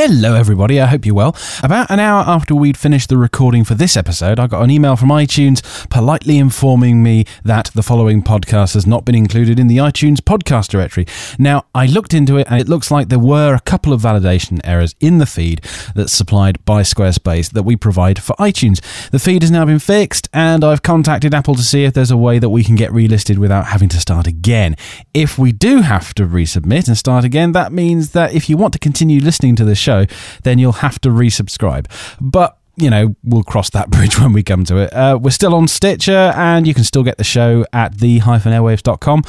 Hello, everybody. I hope you're well. About an hour after we'd finished the recording for this episode, I got an email from iTunes politely informing me that the following podcast has not been included in the iTunes podcast directory. Now, I looked into it and it looks like there were a couple of validation errors in the feed that's supplied by Squarespace that we provide for iTunes. The feed has now been fixed and I've contacted Apple to see if there's a way that we can get relisted without having to start again. If we do have to resubmit and start again, that means that if you want to continue listening to the show, then you'll have to resubscribe. But you know, we'll cross that bridge when we come to it. Uh, we're still on Stitcher, and you can still get the show at the-airwaves.com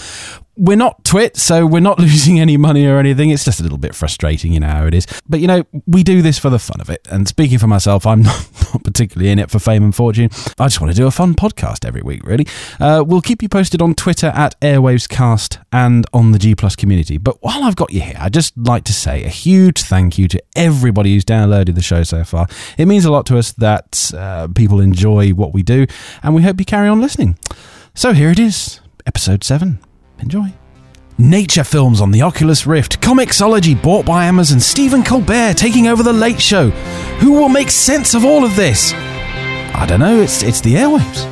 we're not Twit, so we're not losing any money or anything. It's just a little bit frustrating, you know how it is. But you know, we do this for the fun of it. And speaking for myself, I'm not, not particularly in it for fame and fortune. I just want to do a fun podcast every week, really. Uh, we'll keep you posted on Twitter at Airwavescast and on the G Plus community. But while I've got you here, I'd just like to say a huge thank you to everybody who's downloaded the show so far. It means a lot to us that uh, people enjoy what we do, and we hope you carry on listening. So here it is, episode 7. Enjoy. Nature films on the Oculus Rift, Comixology bought by Amazon, Stephen Colbert taking over The Late Show. Who will make sense of all of this? I don't know, it's, it's the airwaves.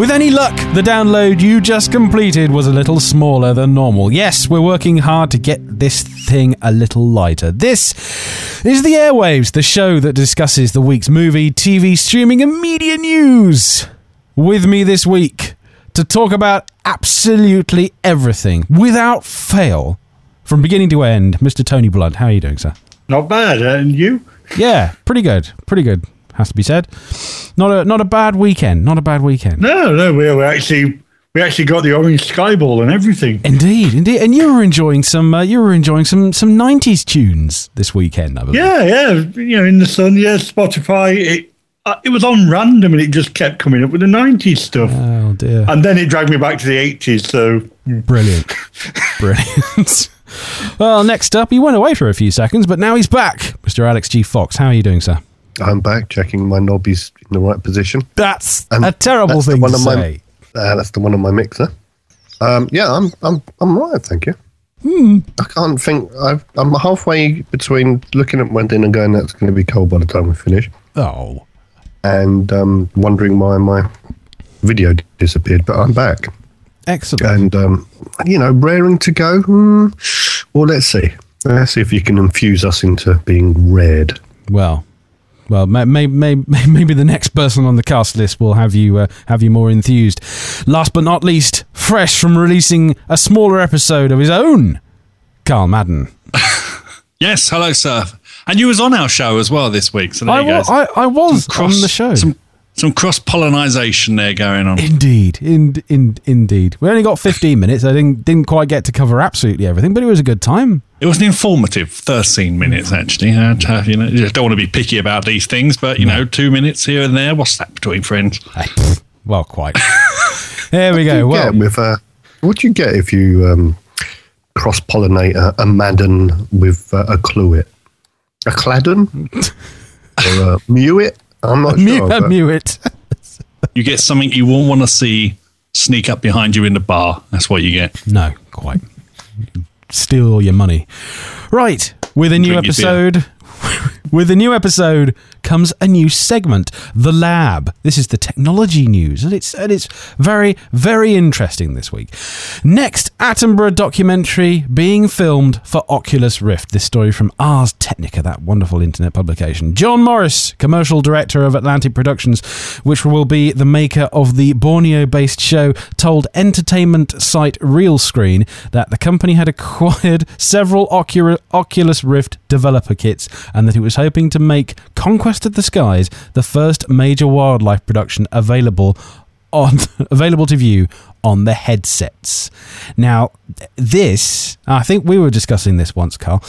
With any luck, the download you just completed was a little smaller than normal. Yes, we're working hard to get this thing a little lighter. This is The Airwaves, the show that discusses the week's movie, TV, streaming, and media news. With me this week to talk about absolutely everything without fail, from beginning to end, Mr. Tony Blunt. How are you doing, sir? Not bad, and you? Yeah, pretty good. Pretty good has to be said. Not a not a bad weekend. Not a bad weekend. No, no, we, we actually we actually got the orange skyball and everything. Indeed, indeed. And you were enjoying some uh, you were enjoying some some nineties tunes this weekend. I believe. Yeah, yeah. You know, in the sun. Yeah, Spotify. It uh, it was on random and it just kept coming up with the nineties stuff. Oh dear. And then it dragged me back to the eighties. So brilliant, brilliant. well, next up, he went away for a few seconds, but now he's back. Mr. Alex G. Fox, how are you doing, sir? I'm back, checking my knob is in the right position. That's and a terrible thing to say. My, uh, that's the one on my mixer. Um, yeah, I'm I'm I'm right, thank you. Hmm. I can't think. i am halfway between looking at my and going, "That's going to be cold by the time we finish." Oh, and um, wondering why my video disappeared, but I'm back. Excellent. And um, you know, raring to go. Hmm. Well, let's see. Let's see if you can infuse us into being red. Well, well, maybe may, may, maybe the next person on the cast list will have you uh, have you more enthused. Last but not least, fresh from releasing a smaller episode of his own, Carl Madden. yes, hello, sir. And you was on our show as well this week. So there I, you go. I, I was cross, on the show. Some some cross pollination there going on. Indeed, in, in, indeed. We only got 15 minutes. I didn't didn't quite get to cover absolutely everything, but it was a good time. It was an informative 13 minutes, actually. Uh, you know, you don't want to be picky about these things, but, you know, two minutes here and there, what's that between friends? well, quite. there we go. Well, with, uh, what do you get if you um, cross pollinate a, a, Madden with uh, a Cluet? A Cladden? or a Mewit? I'm not sure. But... Mewit. you get something you won't want to see sneak up behind you in the bar. That's what you get. No, quite steal all your money. Right, with a new episode. with a new episode comes a new segment, The Lab. This is the technology news, and it's and it's very very interesting this week. Next, Attenborough documentary being filmed for Oculus Rift. This story from Ars Technica, that wonderful internet publication. John Morris, commercial director of Atlantic Productions, which will be the maker of the Borneo-based show, told entertainment site Realscreen that the company had acquired several Oculus Rift developer kits and that it was hoping to make Conquest of the Skies the first major wildlife production available on available to view on the headsets. Now, this I think we were discussing this once, Carl.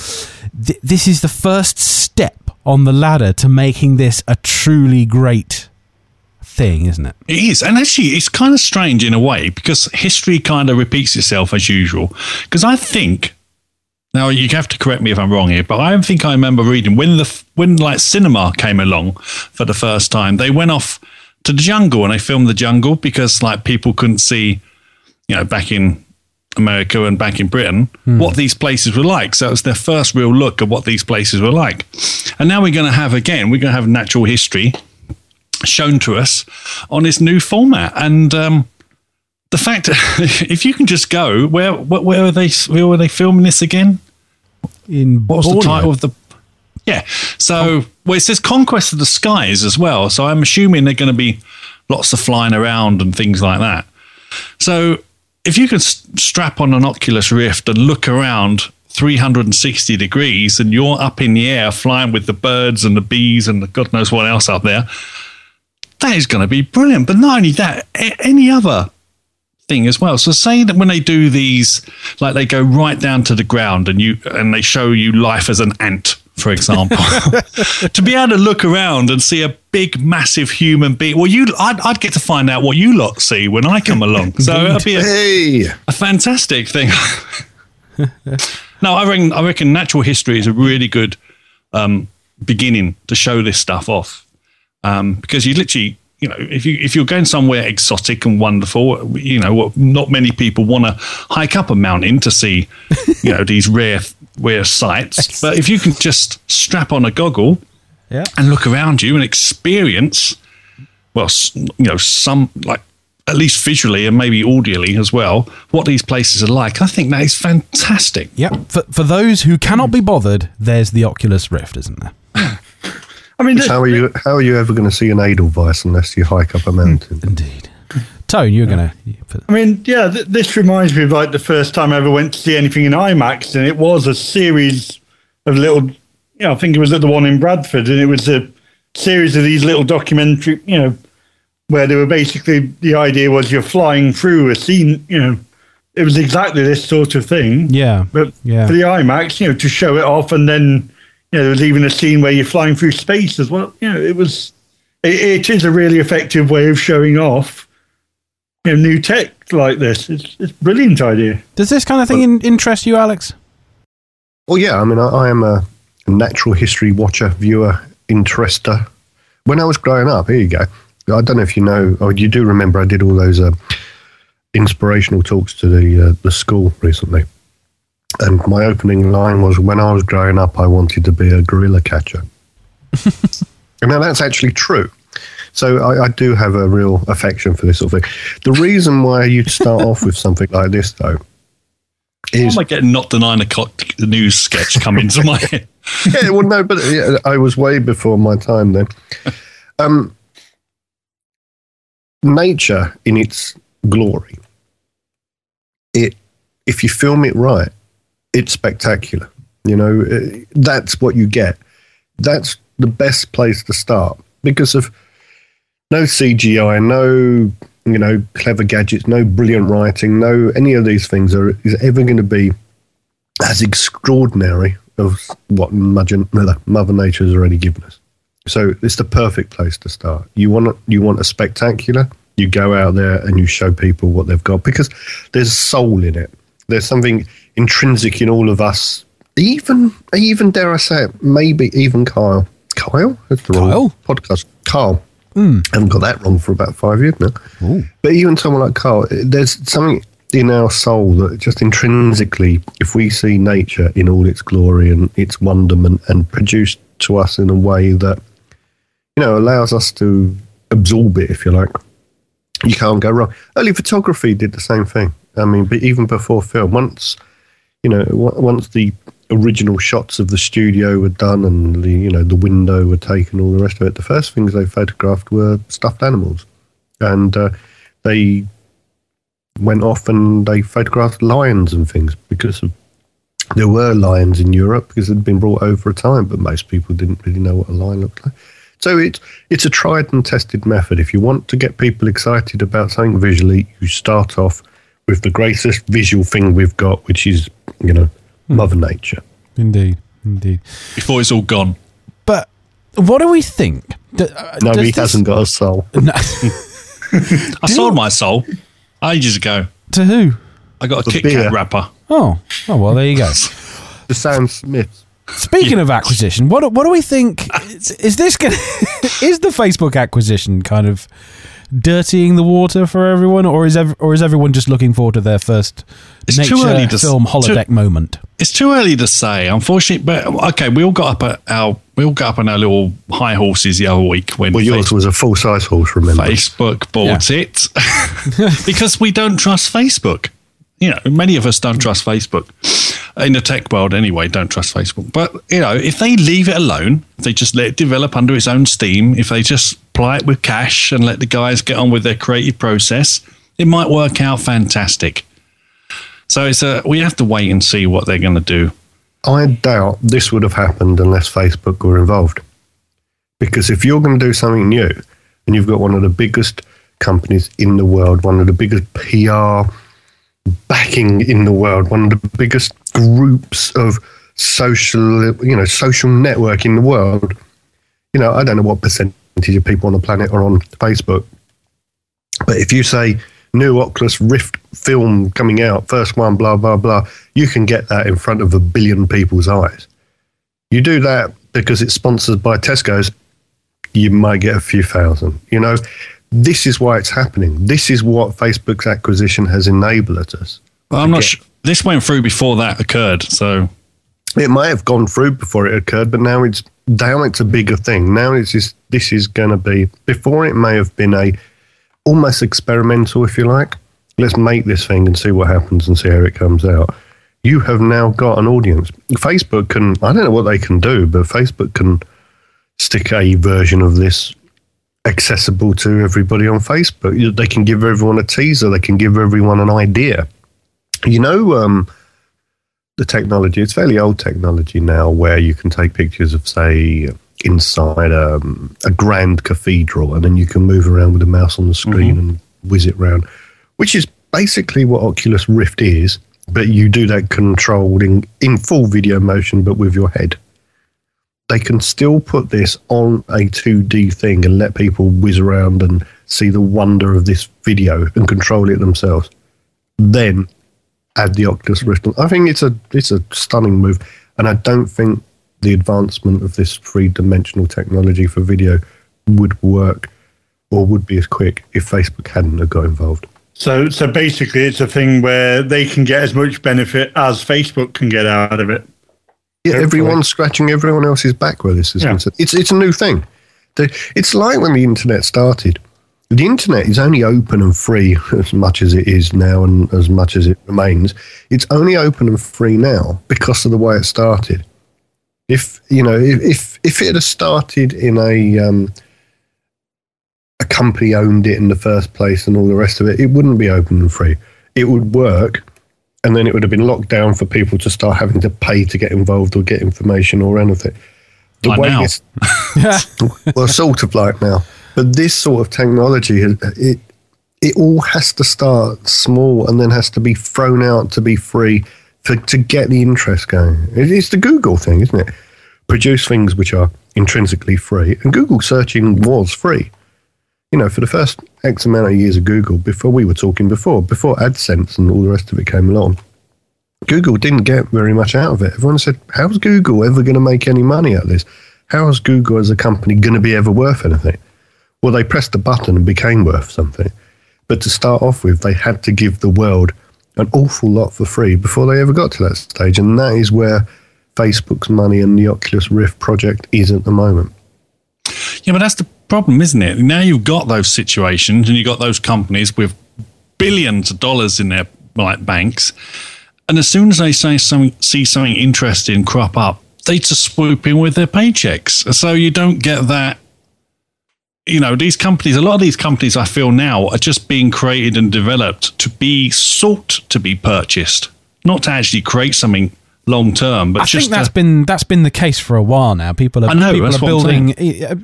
Th- this is the first step on the ladder to making this a truly great thing, isn't it? It is. And actually, it's kind of strange in a way because history kind of repeats itself as usual. Because I think, now you have to correct me if I'm wrong here, but I think I remember reading when the when like cinema came along for the first time, they went off to the jungle and they filmed the jungle because like people couldn't see, you know, back in America and back in Britain, what these places were like. So it was their first real look at what these places were like. And now we're going to have again, we're going to have natural history shown to us on this new format. And um, the fact, if you can just go, where where, where are they? Where were they filming this again? In What was the title of the? Yeah, so well, it says Conquest of the Skies as well. So I'm assuming they're going to be lots of flying around and things like that. So if you can strap on an Oculus Rift and look around 360 degrees, and you're up in the air flying with the birds and the bees and the God knows what else up there, that is going to be brilliant. But not only that, any other thing as well. So say that when they do these, like they go right down to the ground and you and they show you life as an ant, for example, to be able to look around and see a big, massive human being. Well, you, I'd, I'd get to find out what you lot see when I come along. So it'll be a, Hey, a fantastic thing. no, I reckon, I reckon natural history is a really good um, beginning to show this stuff off um, because you literally, you know, if you if you're going somewhere exotic and wonderful, you know, what not many people want to hike up a mountain to see, you know, these rare rare sights. But if you can just strap on a goggle Yeah. and look around you and experience, well, you know, some like at least visually and maybe audially as well, what these places are like. I think that is fantastic. Yep. For, for those who cannot be bothered, there's the Oculus Rift, isn't there? I mean, how are you? How are you ever going to see an Edelweiss unless you hike up a mountain? Indeed. Tone, you're going to. I mean, yeah, th- this reminds me of like the first time I ever went to see anything in IMAX, and it was a series of little, you know, I think it was at the one in Bradford, and it was a series of these little documentary, you know, where they were basically the idea was you're flying through a scene, you know, it was exactly this sort of thing. Yeah. But Yeah. for the IMAX, you know, to show it off, and then you know, there was even a scene where you're flying through space as well. You know, it was, it, it is a really effective way of showing off, you know, new tech like this. It's it's a brilliant idea. Does this kind of thing in, interest you, Alex? Well, yeah. I mean, I, I am a natural history watcher, viewer, interester. When I was growing up, here you go. I don't know if you know, or you do remember, I did all those uh, inspirational talks to the uh, the school recently, and my opening line was, "When I was growing up, I wanted to be a gorilla catcher." and now that's actually true. So I, I do have a real affection for this sort of thing. The reason why you'd start off with something like this, though, is I getting not the nine o'clock news sketch coming to my head? yeah, well, no, but yeah, I was way before my time then. Um, nature in its glory, it if you film it right, it's spectacular. You know, uh, that's what you get. That's the best place to start because of no CGI, no you know clever gadgets, no brilliant writing, no any of these things are is ever going to be as extraordinary of what Mother, Mother Nature has already given us. So it's the perfect place to start. You want you want a spectacular. You go out there and you show people what they've got because there's soul in it. There's something intrinsic in all of us. Even even dare I say it, maybe even Kyle. Kyle, that's the wrong Kyle? podcast. Carl. I haven't got that wrong for about five years now. But even someone like Carl, there's something in our soul that just intrinsically, if we see nature in all its glory and its wonderment and produced to us in a way that, you know, allows us to absorb it, if you like, you can't go wrong. Early photography did the same thing. I mean, but even before film, once, you know, once the original shots of the studio were done and the you know the window were taken, all the rest of it. The first things they photographed were stuffed animals, and uh, they went off and they photographed lions and things because of, there were lions in Europe because had been brought over a time, but most people didn't really know what a lion looked like. So it's it's a tried and tested method. If you want to get people excited about something visually, you start off with the greatest visual thing we've got, which is you know Mother Nature. Indeed, indeed. Before it's all gone. But what do we think? D- uh, No, he this- hasn't got a soul. No. I sold my soul ages ago. to who? I got a For Kit beer. Kat wrapper. Oh, oh well, there you go. The Sam Smith. Speaking of acquisition, what do- what do we think? Is, is this going? is the Facebook acquisition kind of dirtying the water for everyone, or is ev- or is everyone just looking forward to their first It's nature too early to s- film too- holodeck moment? It's too early to say, unfortunately. But okay, we all got up at our we all got up on our little high horses the other week when Well, yours Facebook, was a full size horse, remember? Facebook bought it because we don't trust Facebook. You know, many of us don't trust Facebook in the tech world anyway. Don't trust Facebook, but you know, if they leave it alone, if they just let it develop under its own steam, if they just ply it with cash and let the guys get on with their creative process, it might work out fantastic. So it's a we have to wait and see what they're going to do. I doubt this would have happened unless Facebook were involved. Because if you're going to do something new and you've got one of the biggest companies in the world, one of the biggest PR backing in the world, one of the biggest groups of social, you know, social network in the world, you know, I don't know what percentage of people on the planet are on Facebook. But if you say new Oculus Rift film coming out, first one, blah, blah, blah, you can get that in front of a billion people's eyes. You do that because it's sponsored by Tesco's, you might get a few thousand. You know, this is why it's happening. This is what Facebook's acquisition has enabled us. Well, I'm not sure. This went through before that occurred, so It might have gone through before it occurred, but now it's now it's a bigger thing. Now it's just, this is going to be before it may have been a almost experimental, if you like. Let's make this thing and see what happens and see how it comes out. You have now got an audience. Facebook can I don't know what they can do, but Facebook can stick a version of this accessible to everybody on Facebook. They can give everyone a teaser. They can give everyone an idea. You know, um, the technology, it's fairly old technology now where you can take pictures of, say, inside um, a grand cathedral and then you can move around with a mouse on the screen and whiz it around, which is basically what Oculus Rift is, but you do that controlled in, in full video motion but with your head. They can still put this on a 2D thing and let people whiz around and see the wonder of this video and control it themselves. Then add the Oculus Rift. I think it's a it's a stunning move, and I don't think the advancement of this three dimensional technology for video would work or would be as quick if Facebook hadn't have got involved. So, so basically, it's a thing where they can get as much benefit as Facebook can get out of it. Yeah, everyone's scratching everyone else's back where this is Yeah. concerned. It's it's a new thing. The- It's like when the internet started. The internet is only open and free as much as it is now and as much as it remains. It's only open and free now because of the way it started. If you know, if if, if it had started in a um, a company owned it in the first place and all the rest of it, it wouldn't be open and free. It would work, and then it would have been locked down for people to start having to pay to get involved or get information or anything. The Like now. this, well, sort of like now, but this sort of technology, it it all has to start small and then has to be thrown out to be free for to get the interest going. It's the Google thing, isn't it? Produce things which are intrinsically free, and Google searching was free. You know, for the first X amount of years of Google, before we were talking before, before AdSense and all the rest of it came along, Google didn't get very much out of it. Everyone said, How's Google ever going to make any money out of this? How is Google as a company going to be ever worth anything? Well, they pressed a button and became worth something. But to start off with, they had to give the world an awful lot for free before they ever got to that stage. And that is where Facebook's money and the Oculus Rift project is at the moment. Yeah, but that's the problem, isn't it? Now you've got those situations and you've got those companies with billions of dollars in their like banks. And as soon as they say something, see something interesting crop up, they just swoop in with their paychecks. So you don't get that. You know, these companies, a lot of these companies I feel now are just being created and developed to be sought to be purchased, not to actually create something long term. But I just think that's to- been that's been the case for a while now. People are I know, people are building uh,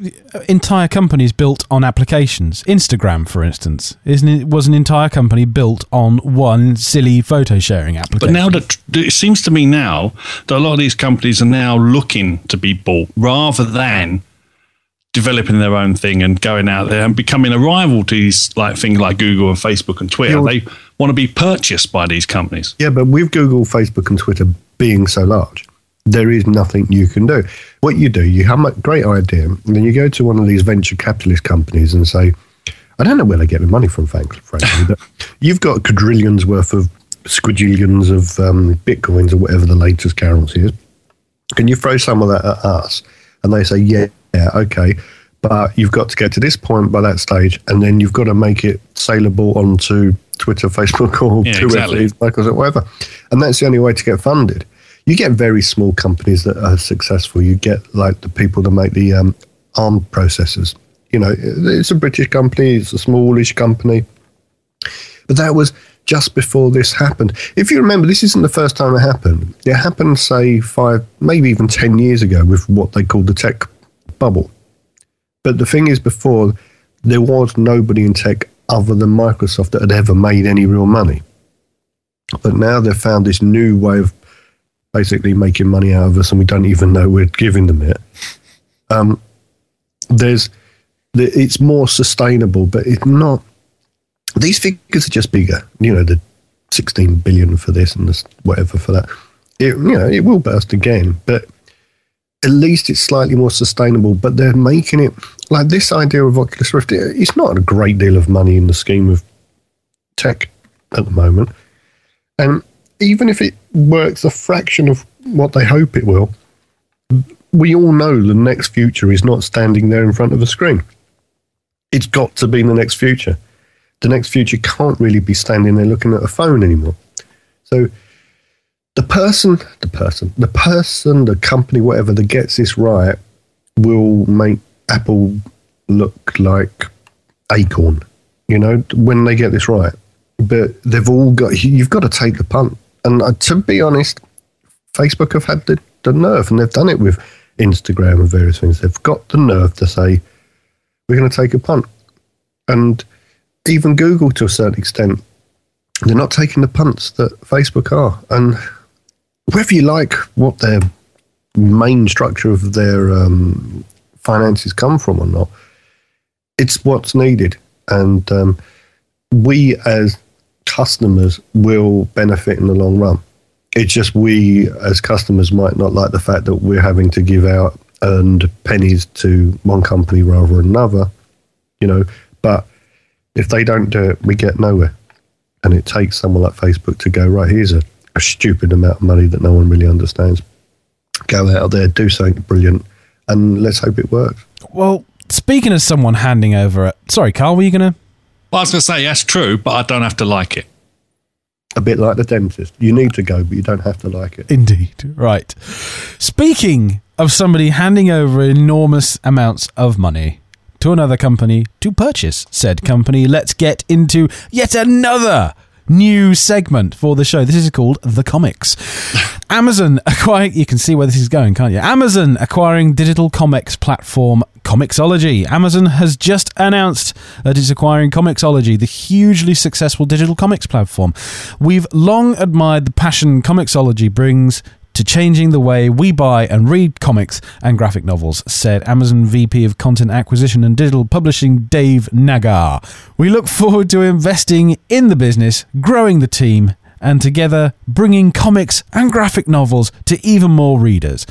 entire companies built on applications. Instagram, for instance, isn't it? Was an entire company built on one silly photo sharing application. But now that it seems to me now that a lot of these companies are now looking to be bought rather than developing their own thing and going out there and becoming a rival to these like things like Google and Facebook and Twitter. You're- They want to be purchased by these companies. Yeah, but with Google, Facebook, and Twitter being so large, there is nothing you can do. What you do, you have a great idea, and then you go to one of these venture capitalist companies and say, I don't know where they get the money from, frankly, frankly but you've got quadrillions worth of squadrillions of um, bitcoins or whatever the latest currency is. Can you throw some of that at us? And they say, yeah, yeah, okay. But you've got to get to this point by that stage, and then you've got to make it saleable onto Twitter, Facebook, or Yeah, exactly. it is, Microsoft, whatever. And that's the only way to get funded. You get very small companies that are successful. You get like the people that make the um, ARM processors. You know, it's a British company, it's a smallish company. But that was just before this happened. If you remember, this isn't the first time it happened. It happened, say, five, maybe even 10 years ago with what they called the tech bubble. But the thing is, before, there was nobody in tech other than Microsoft that had ever made any real money. But now they've found this new way of basically making money out of us, and we don't even know we're giving them it. Um, there's, it's more sustainable, but it's not. These figures are just bigger. You know, the 16 billion for this and this whatever for that. It, you know, it will burst again, but at least it's slightly more sustainable. But they're making it like this idea of Oculus Rift. It's not a great deal of money in the scheme of tech at the moment, and even if it works a fraction of what they hope it will, we all know the next future is not standing there in front of a screen. It's got to be the next future. The next future can't really be standing there looking at a phone anymore. So the person, the person, the person, the company, whatever that gets this right will make Apple look like Acorn, you know, when they get this right. But they've all got, you've got to take the punt. And uh, to be honest, Facebook have had the, the nerve, and they've done it with Instagram and various things. They've got the nerve to say, we're going to take a punt. And even Google, to a certain extent, they're not taking the punts that Facebook are. And whether you like what their main structure of their um, finances come from or not, it's what's needed. And um, we as customers will benefit in the long run. It's just we as customers might not like the fact that we're having to give out earned pennies to one company rather than another, you know. But if they don't do it, we get nowhere. And it takes someone like Facebook to go, right, here's a, a stupid amount of money that no one really understands. Go out there, do something brilliant, and let's hope it works. well, speaking of someone handing over, a, sorry, Carl, were you going to? Well, I was going to say that's true, but I don't have to like it. A bit like the dentist. You need to go, but you don't have to like it. Indeed. Right. Speaking of somebody handing over enormous amounts of money to another company to purchase said company, let's get into yet another new segment for the show. This is called The Comics. Amazon acquiring, you can see where this is going, can't you? Amazon acquiring digital comics platform Comixology. Amazon has just announced that it's acquiring Comixology, the hugely successful digital comics platform. We've long admired the passion Comixology brings to changing the way we buy and read comics and graphic novels, said Amazon VP of Content Acquisition and Digital Publishing Dave Naggar. We look forward to investing in the business, growing the team, and together bringing comics and graphic novels to even more readers.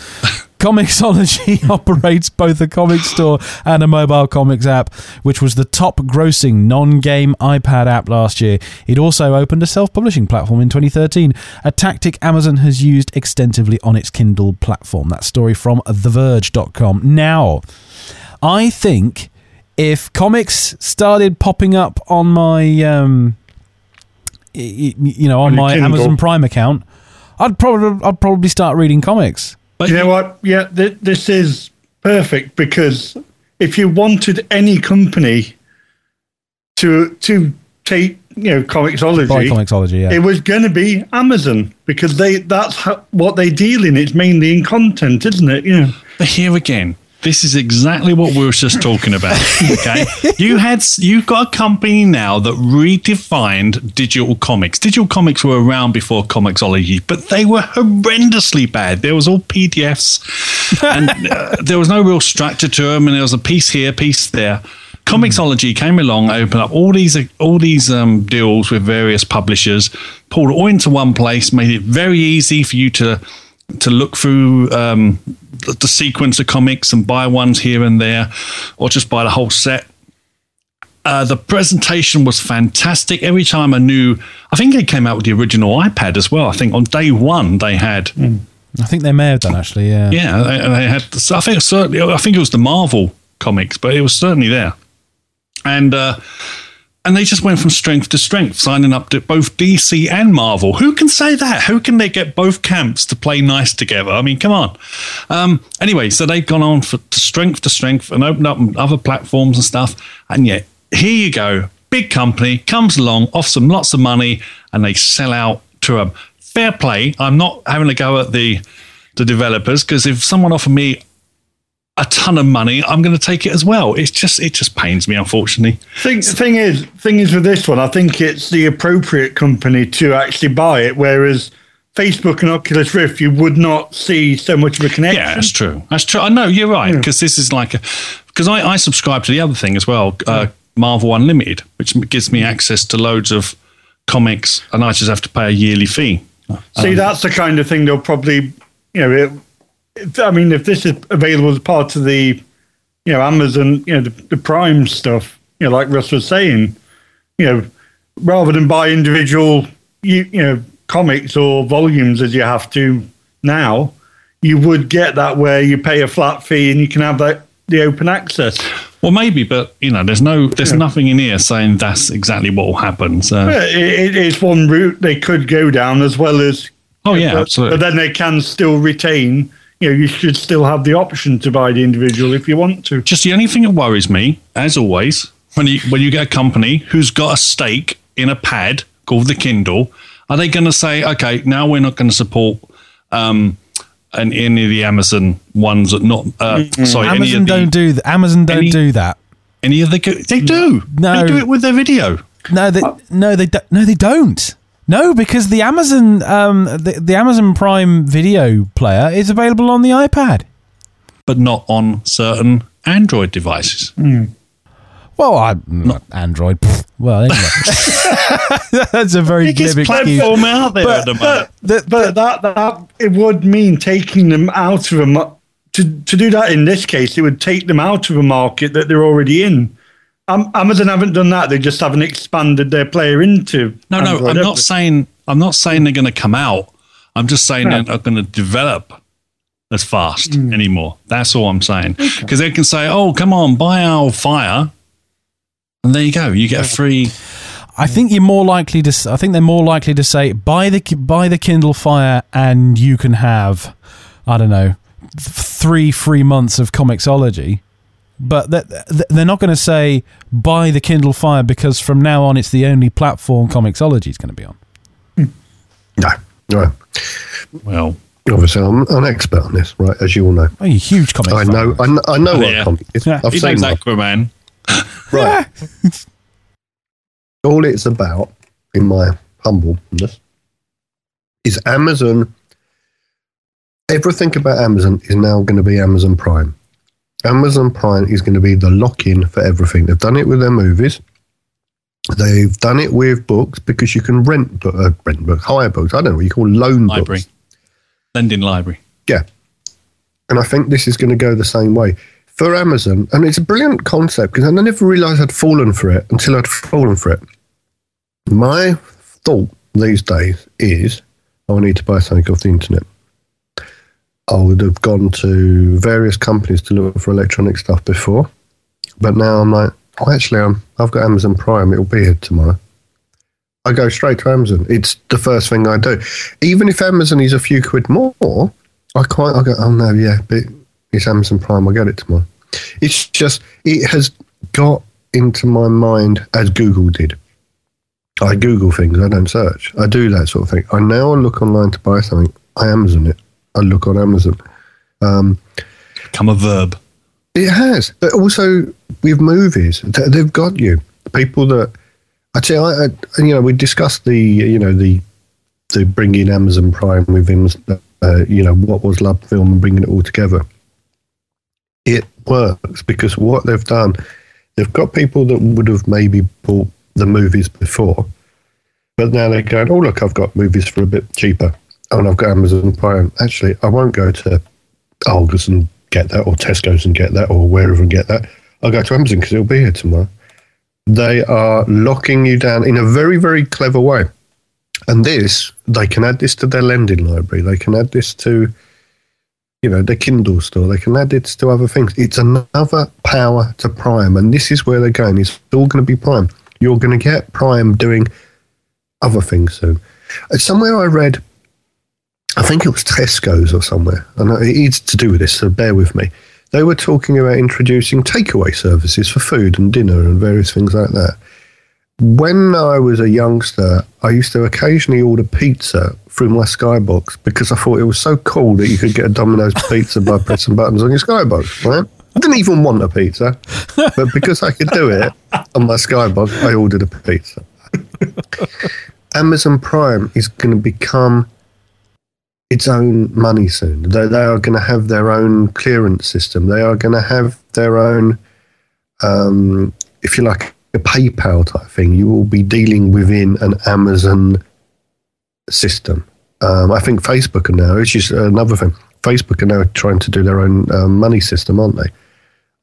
Comixology operates both a comic store and a mobile comics app, which was the top grossing non game iPad app last year. It also opened a self publishing platform in 2013, a tactic Amazon has used extensively on its Kindle platform. That story from TheVerge.com. Now, I think if comics started popping up on my, um, you know, on, On my Kindle. Amazon Prime account, I'd probably I'd probably start reading comics. But You know what? Yeah, th- this is perfect because if you wanted any company to to take you know Comixology, By Comixology, yeah. it was going to be Amazon because they that's how, what they deal in. It's mainly in content, isn't it? You know. But here again, this is exactly what we were just talking about. Okay, you had you've got a company now that redefined digital comics. Digital comics were around before Comixology, but they were horrendously bad. There was all PDFs, and uh, there was no real structure to them, and there was a piece here, piece there. Comixology came along, opened up all these all these um, deals with various publishers, pulled it all into one place, made it very easy for you to to look through um, the, the sequence of comics and buy ones here and there, or just buy the whole set. Uh, the presentation was fantastic. Every time I knew, I think they came out with the original iPad as well. I think on day one they had, I think they may have done actually. Yeah. yeah, they, they had. I think certainly, I think it was the Marvel comics, but it was certainly there, and uh, and they just went from strength to strength, signing up to both DC and Marvel. Who can say that? Who can they get both camps to play nice together? I mean, come on. Um, anyway, so they've gone on for, strength to strength and opened up other platforms and stuff. And yet, here you go. Big company comes along, offers them lots of money, and they sell out to them. Fair play. I'm not having a go at the the developers because if someone offered me a ton of money, I'm going to take it as well. It's just it just pains me, unfortunately. Thing, thing is, thing is with this one, I think it's the appropriate company to actually buy it. Whereas Facebook and Oculus Rift, you would not see so much of a connection. Yeah, that's true. That's true. I know you're right because this is like a because I, I subscribe to the other thing as well, uh, Marvel Unlimited, which gives me access to loads of comics, and I just have to pay a yearly fee. See, that's the kind of thing they'll probably, you know, it, if, I mean, if this is available as part of the, you know, Amazon, you know, the, the Prime stuff, you know, like Russ was saying, you know, rather than buy individual, you, you know, comics or volumes as you have to now, you would get that where you pay a flat fee and you can have that the open access. Well, maybe, but you know, there's no, there's nothing in here saying that's exactly what will happen. So, Yeah, It, it, it's one route they could go down as well as. oh yeah, but, absolutely. But then they can still retain. You know, you should still have the option to buy the individual if you want to. just the only thing that worries me, as always, when you when you get a company who's got a stake in a pad called the Kindle, are they going to say, okay, now we're not going to support um, an, any of the Amazon ones that not uh, sorry, any Amazon of the, don't do that. Amazon don't any- do that. any of the they do No. they do it with their video. No, they no they don't. No, they don't. No, because the Amazon um the, the Amazon Prime video player is available on the iPad. but not on certain Android devices. Well, I'm not Android. Well, anyway, that's a very Biggest glib excuse. platform out there at the moment. The- But that that it would mean taking them out of a to to do that in this case. It would take them out of a market that they're already in. Um, Amazon haven't done that. They just haven't expanded their player into. No, no, I'm not they? saying I'm not saying they're going to come out. I'm just saying they're not going to develop as fast Hmm. anymore. That's all I'm saying. Because they can say, "Oh, come on, buy our Fire," and there you go. You get a free. I think you're more likely to. I think they're more likely to say buy the buy the Kindle Fire and you can have, I don't know, three free months of Comixology. But they're not going to say buy the Kindle Fire because from now on it's the only platform Comixology is going to be on. Hmm. No, no. Well, Obviously, I'm an expert on this, right? As you all know. Oh, you're a huge comic. I fan. know, I know, I know Yeah. what comic is. Yeah. I've he seen knows that. Aquaman. Right. All it's about, in my humbleness, is Amazon. Everything about Amazon is now going to be Amazon Prime. Amazon Prime is going to be the lock in for everything. They've done it with their movies. They've done it with books because you can rent, uh, rent books, hire books. I don't know what you call loan Library, books. lending library. Yeah. And I think this is going to go the same way for Amazon. And it's a brilliant concept because I never realized I'd fallen for it until I'd fallen for it. My thought these days is oh, I need to buy something off the internet. I would have gone to various companies to look for electronic stuff before. But now I'm like, oh, actually, I'm, I've got Amazon Prime. It'll be here tomorrow. I go straight to Amazon. It's the first thing I do. Even if Amazon is a few quid more, I quite I go, oh no, yeah, but it's Amazon Prime. I'll get it tomorrow. It's just it has got into my mind as Google did. I Google things. I don't search. I do that sort of thing. I now look online to buy something. I Amazon it. I look on Amazon. Um, Become a verb. it has, but also with movies, they've got you. People that I tell you, I, I, you know, we discussed the, you know, the the bringing Amazon Prime within, uh, you know, what was LoveFilm and bringing it all together. It works because what they've done, they've got people that would have maybe bought the movies before, but now they're going, oh look, I've got movies for a bit cheaper, Oh, and I've got Amazon Prime. Actually, I won't go to Aldi's and get that, or Tesco's and get that, or wherever and get that. I'll go to Amazon because it'll be here tomorrow. They are locking you down in a very, very clever way. And this, they can add this to their lending library. They can add this to, you know, their Kindle store. They can add this to other things. It's another power to Prime. And this is where they're going. It's all going to be Prime. You're going to get Prime doing other things soon. Somewhere I read, I think it was Tesco's or somewhere. and know it's to do with this, so bear with me. They were talking about introducing takeaway services for food and dinner and various things like that. When I was a youngster, I used to occasionally order pizza through my Skybox because I thought it was so cool that you could get a Domino's pizza by pressing buttons on your Skybox, right? I didn't even want a pizza, but because I could do it on my Skybox, I ordered a pizza. Amazon Prime is going to become its own money soon. They, they are going to have their own clearance system. They are going to have their own, um, if you like, a PayPal type thing. You will be dealing within an Amazon system. Um, I think Facebook are now, which is another thing. Facebook are now trying to do their own um, money system, aren't they?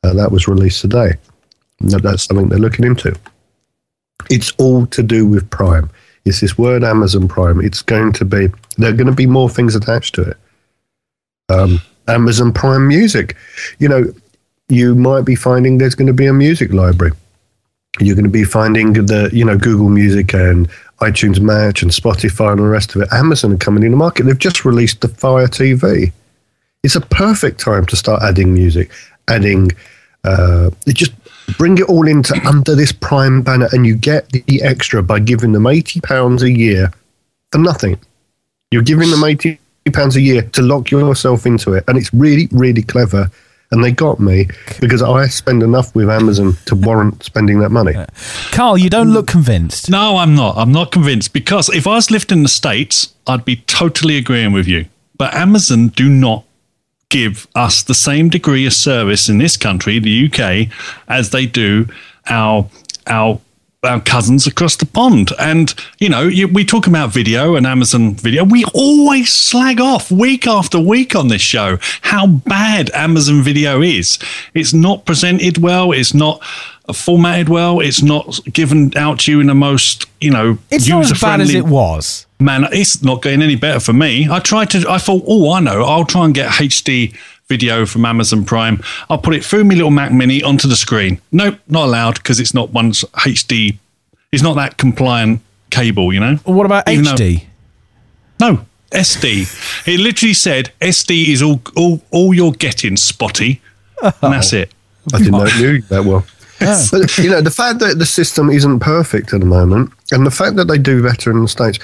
Uh, that was released today. That, that's something they're looking into. It's all to do with Prime. It's this word Amazon Prime. It's going to be, there are going to be more things attached to it. Um, Amazon Prime Music. You know, you might be finding there's going to be a music library. You're going to be finding the, you know, Google Music and iTunes Match and Spotify and the rest of it. Amazon are coming in the market. They've just released the Fire TV. It's a perfect time to start adding music, adding, uh, just bring it all into under this Prime banner, and you get the extra by giving them eighty pounds a year for nothing. You're giving them eighty pounds a year to lock yourself into it, and it's really, really clever. And they got me because I spend enough with Amazon to warrant spending that money. Carl, you don't look convinced. No, I'm not. I'm not convinced because if I was lived in the States, I'd be totally agreeing with you. But Amazon do not give us the same degree of service in this country, the UK, as they do our our our cousins across the pond. And you know, you, we talk about video and Amazon Video. We always slag off week after week on this show how bad Amazon Video is. It's not presented well. It's not formatted well. It's not given out to you in the most you know It's not as bad as it was. man, it's not getting any better for me. I tried to, I thought, oh, I know, I'll try and get HD video from Amazon Prime. I'll put it through my little Mac Mini onto the screen. Nope, not allowed because it's not one's HD. It's not that compliant cable, you know. What about Even though- HD? No, SD. It literally said SD is all all, all you're getting, Spotty, and that's oh. it. I didn't know you that well. But you know, the fact that the system isn't perfect at the moment, and the fact that they do better in the states,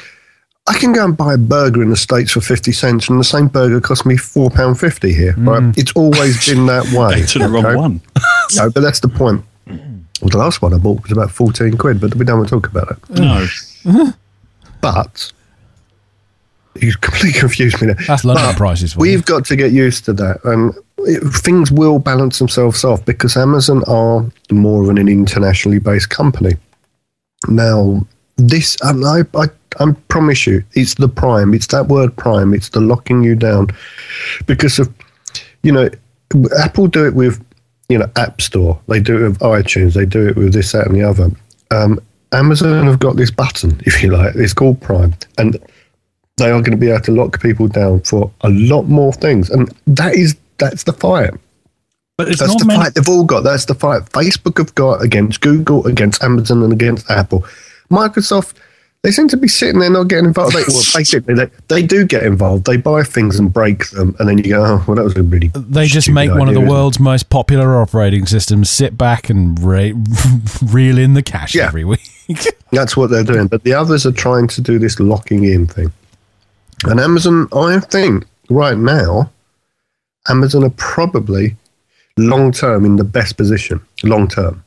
I can go and buy a burger in the states for fifty cents, and the same burger cost me four pound fifty here. Right? Mm. It's always been that way. To the wrong one. No, but that's the point. Well, the last one I bought was about fourteen quid, but we don't want to talk about it. No, But you completely confused me there. That's London But prices for We've you. got to get used to that, and it, things will balance themselves off because Amazon are more of an internationally based company. Now, this, and I, I, I promise you, it's the prime. It's that word prime. It's the locking you down because of, you know, Apple do it with, you know, App Store. They do it with iTunes. They do it with this, that, and the other. Um, Amazon have got this button, if you like. It's called Prime, and they are going to be able to lock people down for a lot more things, and that is that's the fight. but it's That's the meant. fight they've all got. That's the fight Facebook have got against Google, against Amazon, and against Apple. Microsoft, They seem to be sitting there not getting involved. They, well, basically, they, they do get involved. They buy things and break them, and then you go, "Oh, well, that was a really." They just make one of the isn't it?" world's most popular operating systems sit back and re- reel in the cash Yeah. every week. That's what they're doing. But the others are trying to do this locking in thing. And Amazon, I think, right now, Amazon are probably long term in the best position, long term,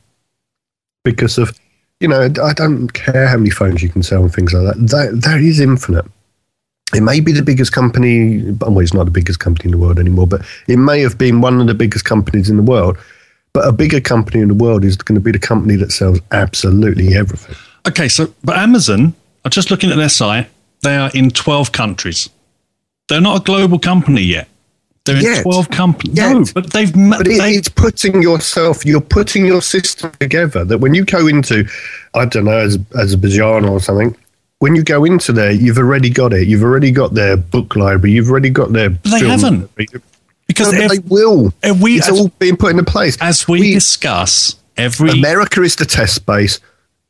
because of, you know, I don't care how many phones you can sell and things like that. That, that is infinite. It may be the biggest company, well, it's not the biggest company in the world anymore, but it may have been one of the biggest companies in the world. But a bigger company in the world is going to be the company that sells absolutely everything. Okay, so but Amazon, I'm just looking at their site. They are in 12 countries. They're not a global company yet. They're in Yet. 12 companies. No, but they've But it, they, it's putting yourself, you're putting your system together that when you go into, I don't know, as as a Azerbaijan or something, when you go into there, you've already got it. You've already got their book library. You've already got their. they film haven't. library. because No, but ev- they will. uh, we- it's as- all being put into place. as we, discuss every America is the test base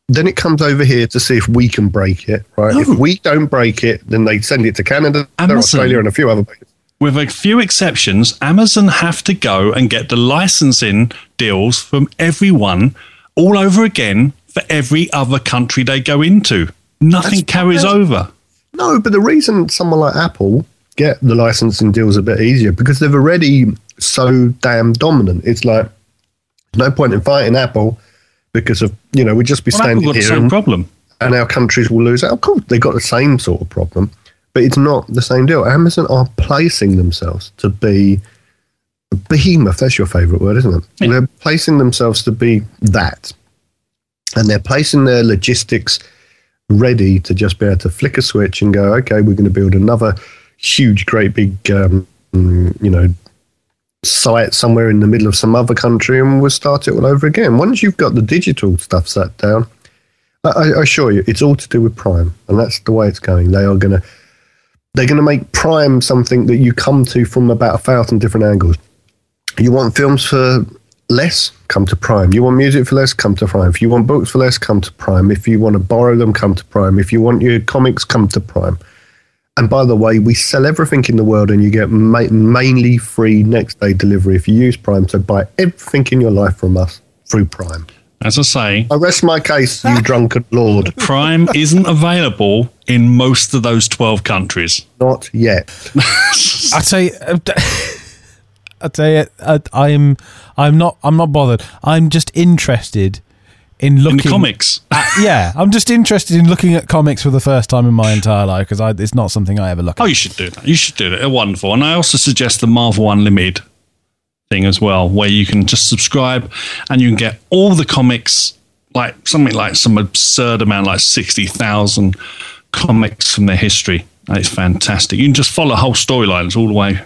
Then it comes over here to see if we can break it. Right? If we don't break it, then they send it to Canada, Amazon. Australia, and a few other places. With a few exceptions, Amazon have to go and get the licensing deals from everyone all over again for every other country they go into. Nothing That's carries over. No, but the reason someone like Apple get the licensing deals a bit easier because they've already so damn dominant. It's like no point in fighting Apple because of you know we'd just be Well, Apple standing got the here same and, problem. and our countries will lose out. Of course, they got the same sort of problem, but it's not the same deal. Amazon are placing themselves to be a behemoth. That's your favourite word, isn't it? Yeah. They're placing themselves to be that, and they're placing their logistics ready to just be able to flick a switch and go, okay, we're going to build another huge, great big, um, you know, site somewhere in the middle of some other country, and we'll start it all over again. Once you've got the digital stuff set down, I, I assure you, it's all to do with Prime, and that's the way it's going. They are going to they're going to make Prime something that you come to from about a thousand different angles. You want films for less, come to Prime. You want music for less, come to Prime. If you want books for less, come to Prime. If you want to borrow them, come to Prime. If you want your comics, come to Prime. And by the way, we sell everything in the world, and you get ma- mainly free next day delivery if you use Prime. So buy everything in your life from us through Prime. As I say, I rest my case, you drunken lord. Prime isn't available in most of those 12 countries. Not yet. I tell you, I tell you, I, I'm, I'm not, I'm not bothered. I'm just interested in In looking the comics. at- yeah, I'm just interested in looking at comics for the first time in my entire life because it's not something I ever look oh, at. Oh, you should do that. You should do that. They're wonderful. And I also suggest the Marvel Unlimited thing as well, where you can just subscribe and you can get all the comics, like something like some absurd amount, like 60,000 comics from their history. It's fantastic. You can just follow whole storylines all the way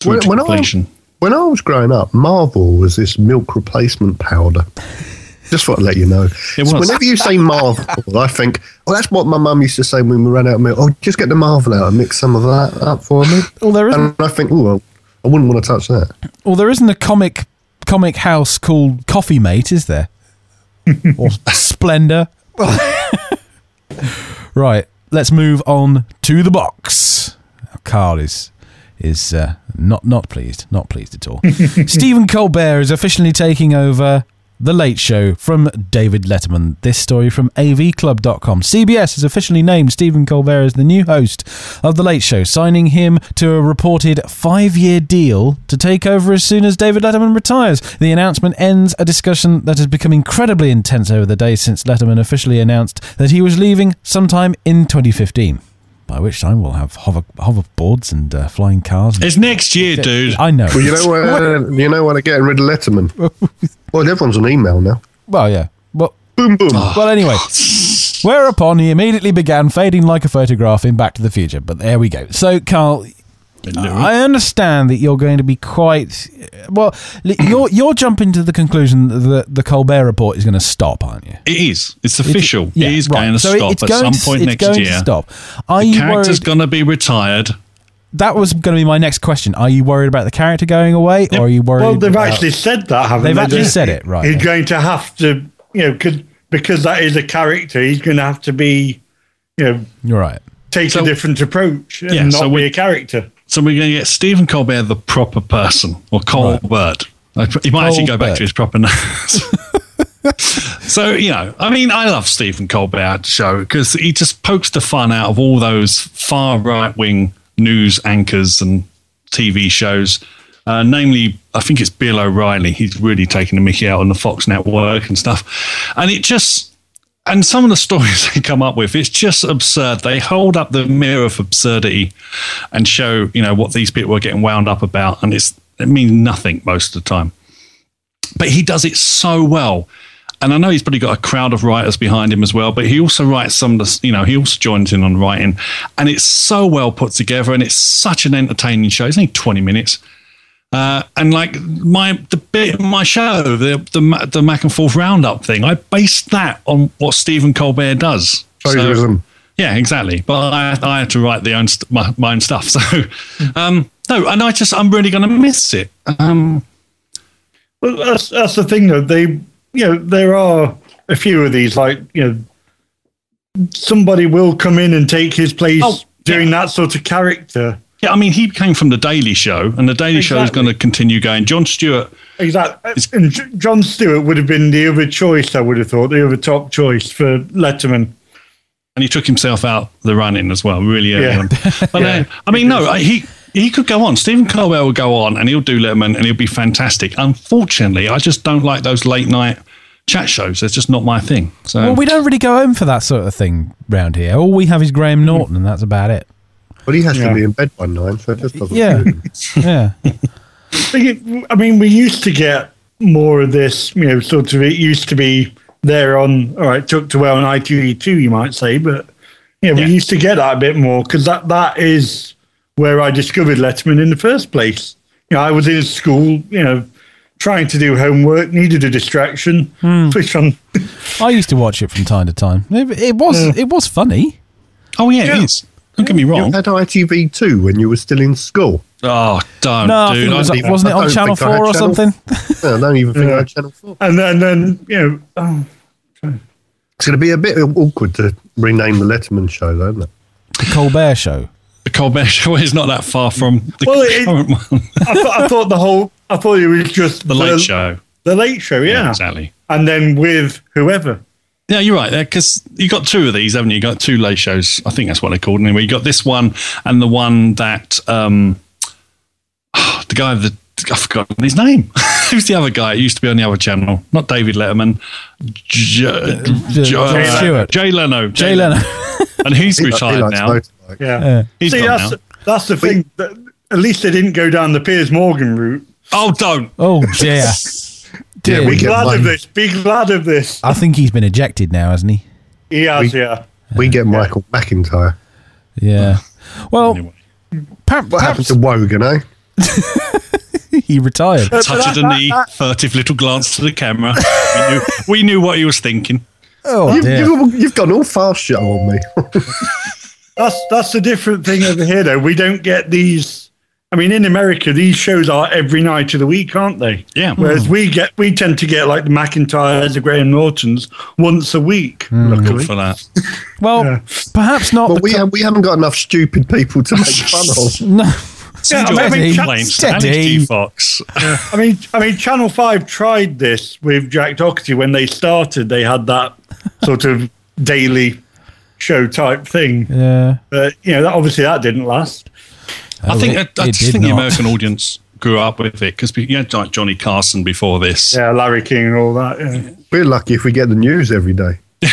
through When- to when I- completion. When I was growing up, Marvel was this milk replacement powder. Just thought I'd let you know. It So whenever you say Marvel, I think, oh, that's what my mum used to say when we ran out of milk. Oh, just get the Marvel out and mix some of that up for me. Well, there isn't. And I think, oh, well, I wouldn't want to touch that. Well, there isn't a comic comic house called Coffee Mate, is there? or Splendor. right. Let's move on to the box. Carl is is uh, not not pleased, not pleased at all. Stephen Colbert is officially taking over the Late Show from David Letterman. This story from avclub.com. CBS has officially named Stephen Colbert as the new host of The Late Show, signing him to a reported five year deal to take over as soon as David Letterman retires. The announcement ends a discussion that has become incredibly intense over the days since Letterman officially announced that he was leaving sometime in 2015. By which time we'll have hover hoverboards and uh, flying cars. and- It's next year, dude. I know. Well, you know what? Uh, you know what? They're getting rid of Letterman. well, everyone's on email now. Well, yeah. Well, Boom, boom. well, anyway. Whereupon he immediately began fading like a photograph in Back to the Future. But there we go. So, Carl, I understand that you're going to be quite well. You're you're jumping to the conclusion that the Colbert Report is going to stop, aren't you? It is. It's official. Yeah, it is right. going to So stop it's at going some to- point it's next going year. To stop. Are The you character's worried? going to be retired. that was going to be my next question. Are you worried about the character going away, Yep. or are you worried? Well, they've about- actually said that, haven't They've they? actually said it, right. He's going to have to, you know, cause, because that is a character, he's going to have to be you know, You're right. take So- a different approach and Yeah, not so be we- a character. So we're going to get Stephen Colbert, the proper person, or Colbert. He might actually go back to his proper name. so you know, I mean, I love Stephen Colbert show because he just pokes the fun out of all those far right wing news anchors and TV shows. Uh, namely, I think it's Bill O'Reilly. He's really taking the Mickey out on the Fox network and stuff. And it just, and some of the stories they come up with, it's just absurd. They hold up the mirror of absurdity and show, you know, what these people are getting wound up about. And it's, it means nothing most of the time. But he does it so well. And I know he's probably got a crowd of writers behind him as well, but he also writes some of the, you know, he also joins in on writing. And it's so well put together and it's such an entertaining show. It's only 20 minutes. Uh, and like my the bit in my show, the the the Mac and Forth roundup thing, I based that on what Stephen Colbert does. So- yeah, exactly. But I, I had to write the own st- my, my own stuff. So um, no, and I just I'm really going to miss it. Um, Well, that's that's the thing though. They, you know, there are a few of these. Like, you know, somebody will come in and take his place Oh, doing yeah. that sort of character. Yeah, I mean, he came from the Daily Show, and the Daily Show is going to continue going. Jon Stewart, Exactly. And Jon Stewart would have been the other choice. I would have thought the other top choice for Letterman. and he took himself out the running as well, really early Yeah. on. But Yeah. uh, I mean, no, he he could go on. Stephen Colbert will go on, and he'll do Letterman, and he'll be fantastic. Unfortunately, I just don't like those late night chat shows. They're just not my thing. So Well, we don't really go home for that sort of thing round here. All we have is Graham Norton, and that's about it. But he has Yeah. to be in bed by nine, so it just doesn't Yeah. suit. Yeah. I think it- I mean, we used to get more of this, you know, sort of. It used to be there on, all right, tucked away on ITV2, you might say, but yeah, we Yeah. used to get that a bit more because that that is where I discovered Letterman in the first place. You know, I was in school, you know, trying to do homework, needed a distraction, hmm. switch on. I used to watch it from time to time. It, it was it was funny. oh yeah, Yeah. it is. Don't get me wrong. You had ITV2 when you were still in school. Oh, don't, No, I dude. think it was, I- wasn't it on Channel think I had Four or Channel- something? I don't even think Yeah. I had Channel 4. And then, then you know, oh, It's going to be a bit awkward to rename the Letterman show, though, isn't it? The Colbert Show. the Colbert Show is not that far from the Well, it- current one, I, thought, I thought the whole, I thought it was just the Late Show. The Late Show, yeah. exactly. And then with whoever. Yeah, you're right there because you got two of these, haven't you? You got two late shows. I think that's what they're called anyway. You got this one and the one that um, the guy that I've forgotten his name. Who's the other guy? He used to be on the other channel, not David Letterman. J- J- J- uh, Jay Stewart. Jay Leno. Jay Leno. and he's He li- he retired now. motorbike. Yeah. Yeah. He's See, gone that's now. that's the thing. That at least they didn't go down the Piers Morgan route. Oh, don't. Oh dear. Dear. we get glad one. of this. Be glad of this. I think he's been ejected now, hasn't he? He has, We- yeah. We get Michael McIntyre. Yeah. Well, Anyway. per- What happened to Wogan, eh? he retired. But Touch of that- the knee, furtive little glance to the camera. we, knew, we knew what he was thinking. Oh You've, dear. you've, you've gone all fast show on me. That's that's the different thing over here, though. We don't get these. I mean, in America, these shows are every night of the week, aren't they? Yeah. Whereas we get, we tend to get like the McIntyres, the Graham Nortons once a week. Luckily, for that. Well, Yeah. perhaps not. but we, co- have, we haven't got enough stupid people to make fun of. no. Yeah, I mean, Steady. Chan- Steady. I mean, I mean, Channel Five tried this with Jack Docherty when they started. They had that sort of daily show type thing, Yeah. but you know, that, obviously that didn't last. I Oh, think it- I it just did think the. American audience grew up with it because you had like Johnny Carson before this. Yeah, Larry King and all that. Yeah. We're lucky if we get the news every day.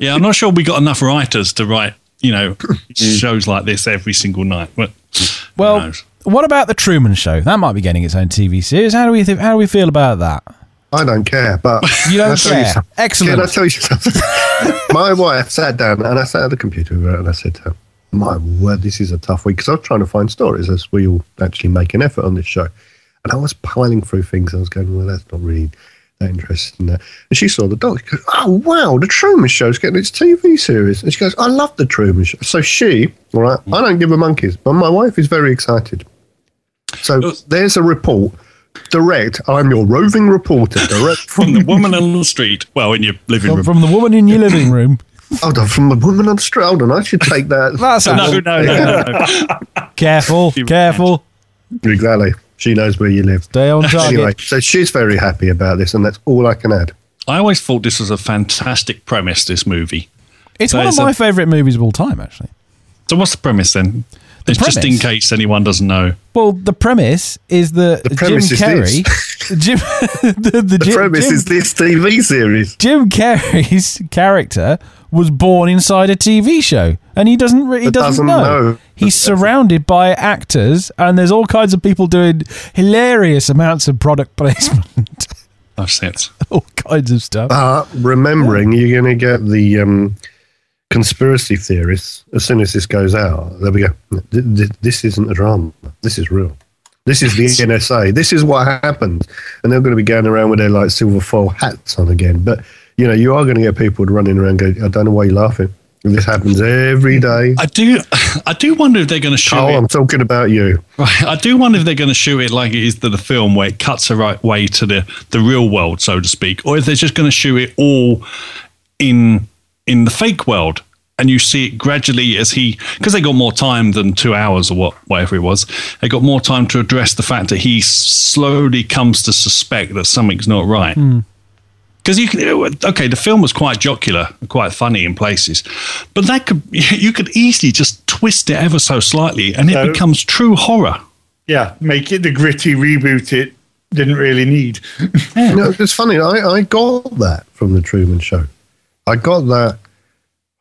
Yeah, I'm not sure we got enough writers to write you know shows like this every single night. But Well, what about the Truman Show? That might be getting its own TV series. How do we th- how do we feel about that? I don't care, but You don't Can I tell you care. Excellent. Can I tell you something? My wife sat down and I sat at the computer with her and I said to her, "My word, this is a tough week." Because I was trying to find stories as we all actually make an effort on this show, and I was piling through things. I was going, "Well, that's not really that interesting." And she saw the doc. She goes, "Oh wow, the Truman Show's getting its TV series." And she goes, "I love the Truman Show." So she, all right, I don't give a monkeys, but my wife is very excited. So oh. there's a report. Direct. I'm your roving reporter. Direct from the woman on the street, well, in your living From, room. from the woman in your living room. Hold on, from a woman on the street. I should take that. That's No, no, no, no, no. careful, careful. Exactly. She knows where you live. Stay on target. Anyway, so she's very happy about this, and that's all I can add. I always thought this was a fantastic premise. This movie. It's So one of it's a- my favourite movies of all time, actually. So what's the premise then? The It's just in case anyone doesn't know. Well, the premise is that The Jim is Carrey, Jim, the, the, The Jim, premise Jim, is this TV series. Jim Carrey's character was born inside a TV show, and he doesn't re- he doesn't, doesn't know. know. He's surrounded by actors, and there's all kinds of people doing hilarious amounts of product placement, That's it. all kinds of stuff. But remembering, you're going to get the um, conspiracy theorists as soon as this goes out. There we go. Th- th- This isn't a drama. This is real. This is the NSA. This is what happened. And they're going to be going around with their like silver foil hats on again. But, you know, you are going to get people running around going, I don't know why you're laughing. This happens every day. I do. I do wonder if they're going to shoot Oh, it. I'm talking about you. Right. I do wonder if they're going to shoot it like it is to the film, where it cuts the right way to the the real world, so to speak, or if they're just going to shoot it all in in the fake world, and you see it gradually as he because they got more time than two hours or what whatever it was. They got more time to address the fact that he slowly comes to suspect that something's not right. Hmm. Because you can, okay, the film was quite jocular, quite funny in places, but that could you could easily just twist it ever so slightly, and it So- becomes true horror. Yeah, make it the gritty reboot it didn't really need. You know, it's funny. I, I got that from the Truman Show. I got that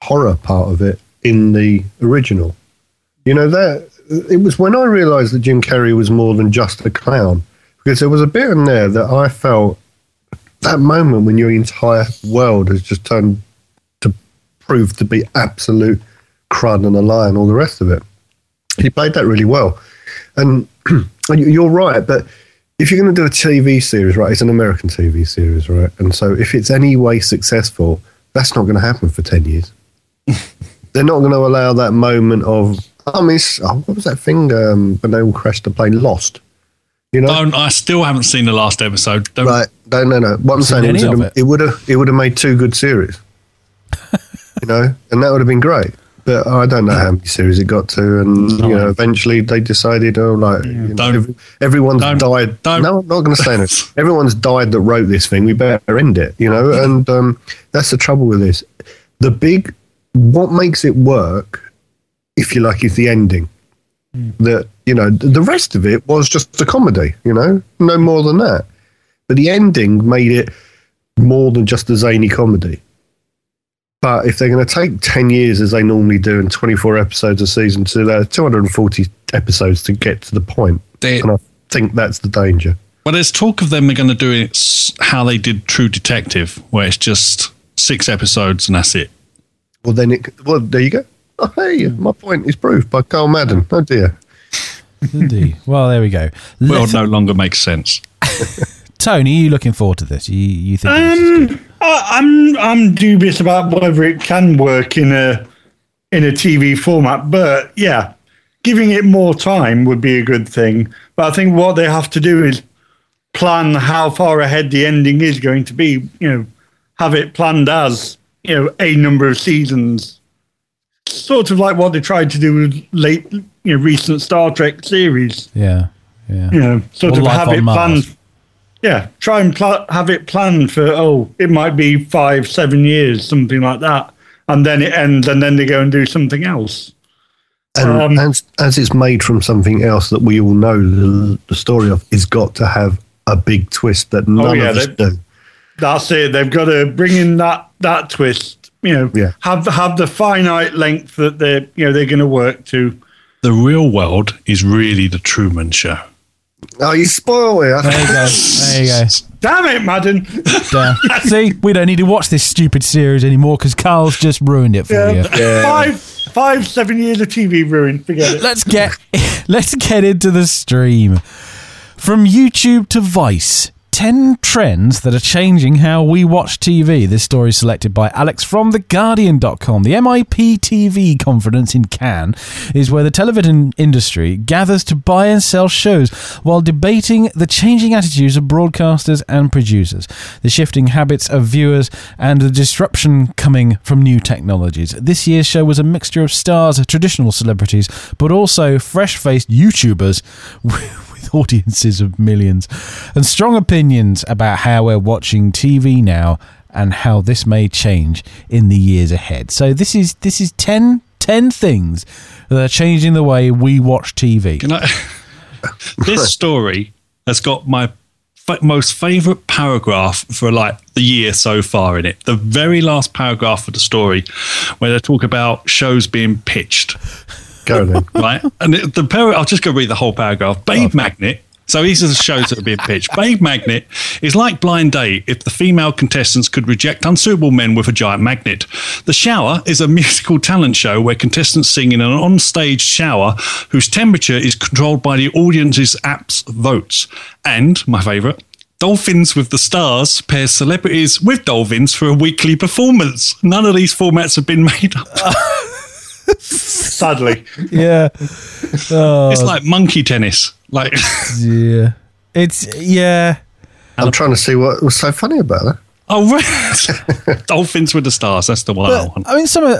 horror part of it in the original. You know that it was when I realised that Jim Carrey was more than just a clown, because there was a bit in there that I felt that moment when your entire world has just turned to prove to be absolute crud and a lie and all the rest of it. He played that really well, and, and you're right, but if you're going to do a TV series, right, it's an American TV series, right? And so if it's any way successful, that's not going to happen for 10 years. They're not going to allow that moment of, I mean, oh, what was that thing um, when they all crashed the plane? Lost. You know? Don't, I still haven't seen the last episode. Don't, Right. No, no, no. What I'm saying is it, it? it would have it would have made two good series. you know, and that would have been great. But I don't know how many series it got to, and you know, eventually they decided, oh, like you know, every, everyone's don't- died. don't- No, I'm not going to say it. Everyone's died that wrote this thing. We better end it. You know, and um, that's the trouble with this. The big, what makes it work, if you like, is the ending. That you know, the rest of it was just a comedy. You know, no more than that. But the ending made it more than just a zany comedy. But if they're going to take 10 years as they normally do and 24 episodes a season to uh, 240 episodes to get to the point, They- and I think that's the danger. Well, there's talk of them they're going to do it how they did True Detective, where it's just six episodes and that's it. Well, then it, well, there you go. Oh, hey, my point is proved by Carl Madden. Oh dear. Indeed. Well, there we go. Well, no longer makes sense. Tony, are you looking forward to this? You, you think this is good? Um, I, I'm I'm dubious about whether it can work in a in a TV format, but yeah, giving it more time would be a good thing. But I think what they have to do is plan how far ahead the ending is going to be. You know, have it planned as you know a number of seasons, sort of like what they tried to do with late you know recent Star Trek series Yeah. Yeah. you know, sort Or of have it Mars. planned. Yeah, try and pl- have it planned for oh, it might be five, seven years, something like that, and then it ends, and then they go and do something else. And Um, as, as it's made from something else that we all know the, the story of, is got to have a big twist that none Oh, yeah, of us they- do. That's it. They've got to bring in that that twist. You know, Yeah. have have the finite length that they're you know they're going to work to. The real world is really the Truman Show. Oh, you spoil it. There you go. There you go. Damn it, Madden! Damn. See, we don't need to watch this stupid series anymore because Carl's just ruined it for you. Five, five, seven years of TV ruined. Forget it. Let's get let's get into the stream. From YouTube to Vice, 10 trends that are changing how we watch TV. This story is selected by Alex from TheGuardian.com. The MIPTV conference in Cannes is where the television industry gathers to buy and sell shows while debating the changing attitudes of broadcasters and producers, the shifting habits of viewers, and the disruption coming from new technologies. This year's show was a mixture of stars, traditional celebrities, but also fresh faced YouTubers with audiences of millions, and strong opinions about how we're watching TV now and how this may change in the years ahead. So this is this is 10, 10 things that are changing the way we watch TV. This story has got my most favorite paragraph for like the year so far in it. The very last paragraph of the story, where they talk about shows being pitched, Go then. right? And it, the par- I'll just go read the whole paragraph. Babe Magnet. So these are the shows that are being pitched. Babe Magnet is like Blind Date if the female contestants could reject unsuitable men with a giant magnet. The Shower is a musical talent show where contestants sing in an on-stage shower whose temperature is controlled by the audience's app's votes. And, my favourite, Dolphins with the Stars pairs celebrities with dolphins for a weekly performance. None of these formats have been made up. Sadly, Yeah. Oh, It's like monkey tennis. Like yeah. It's yeah. I'm trying to see what was so funny about that. Oh, right. Dolphins with the stars. That's the one I But, want. I mean, some of,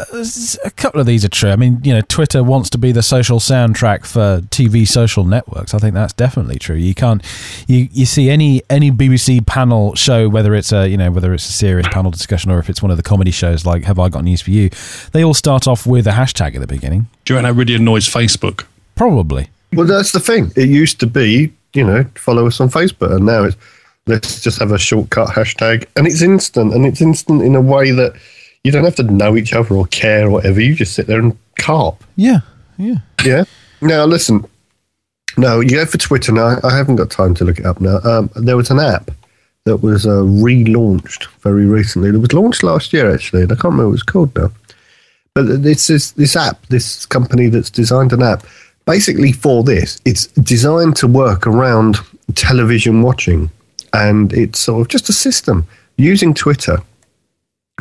a couple of these are true. I mean, you know, Twitter wants to be the social soundtrack for TV social networks. I think that's definitely true. You can't, you, you see any any BBC panel show, whether it's a you know whether it's a serious panel discussion or if it's one of the comedy shows like Have I Got News for You, they all start off with a hashtag at the beginning. Do you reckon that really annoys Facebook? Probably. Well, that's the thing. It used to be, you know, follow us on Facebook, and now it's let's just have a shortcut hashtag, and it's instant, and it's instant in a way that you don't have to know each other or care or whatever. You just sit there and carp. Yeah. Yeah. Yeah. Now listen. No, you go for Twitter now. I haven't got time to look it up now. Um, there was an app that was uh, relaunched very recently. It was launched last year actually, and I can't remember what it was called now. But this is this app, this company that's designed an app basically for this. It's designed to work around television watching, and it's sort of just a system using Twitter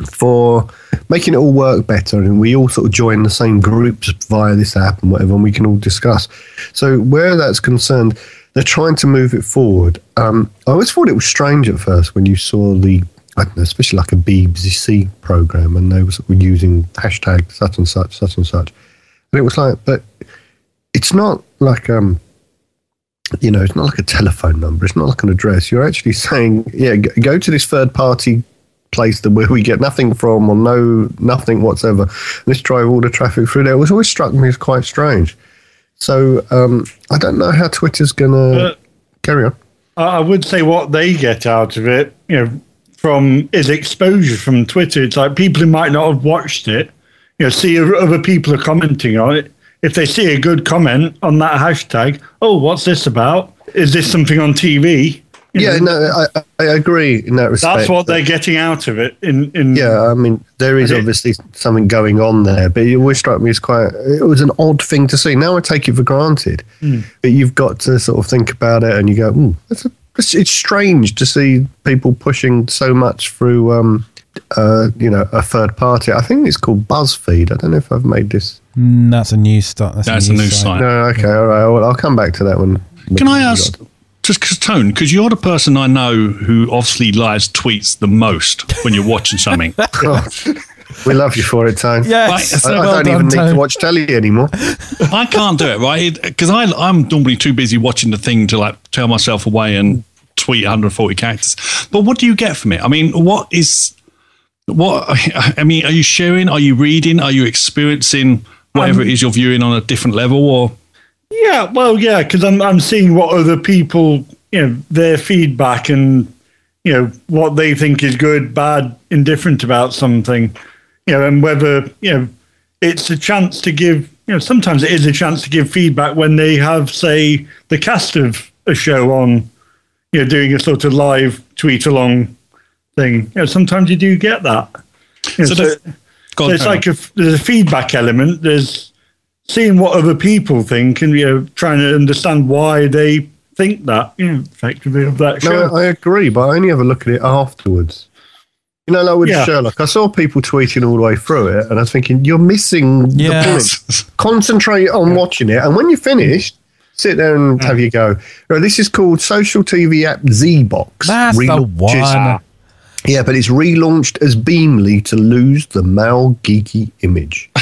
for making it all work better. And we all sort of join the same groups via this app and whatever and we can all discuss. So where that's concerned they're trying to move it forward. Um, i always thought it was strange at first when you saw the I don't know, especially like a BBC program, and they were using hashtag such and such, such and such, and it was like, but it's not like um, you know, it's not like a telephone number. It's not like an address. You're actually saying, yeah, go to this third party place that where we get nothing from or no nothing whatsoever. Let's drive all the traffic through there. It was always struck me as quite strange. So um, I don't know how Twitter's gonna Uh, carry on. I I would say what they get out of it, you know, from is exposure from Twitter. It's like people who might not have watched it, you know, see other people are commenting on it. If they see a good comment on that hashtag, oh, what's this about? Is this something on TV? You Yeah, know, no, I, I agree in that respect. that's what they're getting out of it. In in Yeah, I mean, there is Okay. obviously something going on there, but it always struck me as quite. It was an odd thing to see. Now I take it for granted, but you've got to sort of think about it, and you go, "Ooh, that's a, it's, it's strange to see people pushing so much through, um, uh, you know, a third party." I think it's called BuzzFeed. I don't know if I've made this. Mm, that's a new start. That's, That's a new site. No, okay, all right. Well, I'll come back to that one. Can I ask, just because Tone, because you're the person I know who obviously lives tweets the most when you're watching something. We love you for it, Tone. Yes. Right, I, so I well don't done, even need to watch telly anymore. I can't do it, right? Because I'm normally too busy watching the thing to like tear myself away and tweet 140 characters. But what do you get from it? I mean, what is what? I mean, are you sharing? Are you reading? Are you experiencing whatever um, it is you're viewing on a different level? Or Yeah, well, yeah, because I'm I'm seeing what other people, you know, their feedback and you know what they think is good, bad, indifferent about something, you know, and whether you know it's a chance to give. You know, sometimes it is a chance to give feedback when they have, say, the cast of a show on, you know, doing a sort of live tweet along thing. You know, sometimes you do get that. You know, So so- Go on, so it's Tony. like a, there's a feedback element. There's seeing what other people think and you know trying to understand why they think that, you know, effectively of that show. No, I agree, but I only ever look at it afterwards. You know, like with Yeah. Sherlock, I saw people tweeting all the way through it, and I was thinking, you're missing Yeah. the point. Concentrate on watching it, and when you're finished, sit there and have you go. Right, this is called social TV app zeebox. That's the Relaunches- one. Yeah, but it's relaunched as Beamly to lose the male geeky image.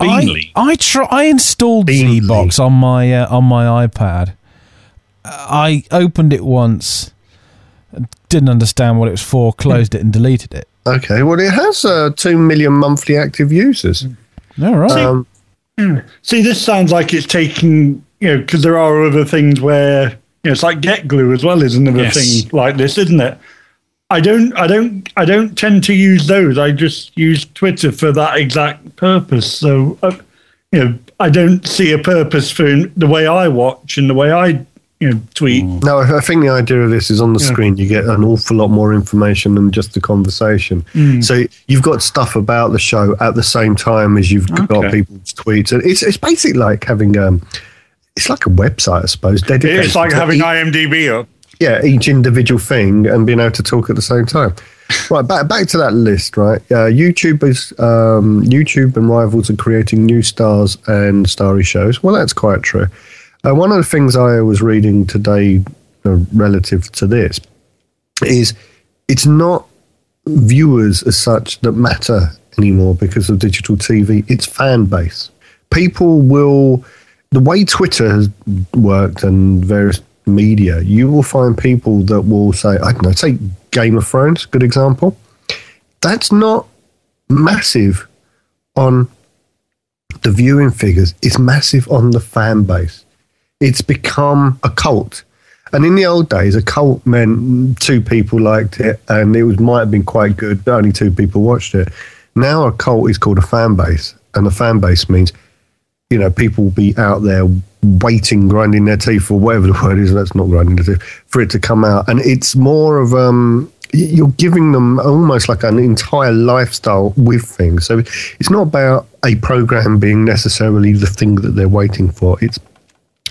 Beamly. I I, try, I installed Beamly. zeebox on my uh, on my iPad. I opened it once, didn't understand what it was for, closed it and deleted it. Okay, well, it has uh, two million monthly active users. All right. Um, See, this sounds like it's taking, you know, because there are other things where, you know, it's like GetGlue as well is another Yes. thing like this, isn't it? I don't, I don't, I don't tend to use those. I just use Twitter for that exact purpose. So, uh, you know, I don't see a purpose for the way I watch and the way I, you know, tweet. No, I think the idea of this is on the screen. You get an awful lot more information than just the conversation. So you've got stuff about the show at the same time as you've got people's tweets. And It's it's basically like having um, it's like a website, I suppose. Dedicated It's like having IMDb up. Yeah, each individual thing and being able to talk at the same time. Right, back back to that list. Right, uh, YouTube is um, YouTube and rivals are creating new stars and starry shows. Well, that's quite true. Uh, one of the things I was reading today, uh, relative to this, is it's not viewers as such that matter anymore because of digital TV. It's fan base. People will, the way Twitter has worked and various media, you will find people that will say, I don't know, take Game of Thrones, good example. That's not massive on the viewing figures, it's massive on the fan base. It's become a cult. And in the old days, a cult meant two people liked it, and it was might have been quite good, but only two people watched it. Now a cult is called a fan base, and a fan base means, you know, people will be out there waiting, grinding their teeth, or whatever the word is. That's not grinding their teeth for it to come out, and it's more of um, you're giving them almost like an entire lifestyle with things. So it's not about a program being necessarily the thing that they're waiting for. It's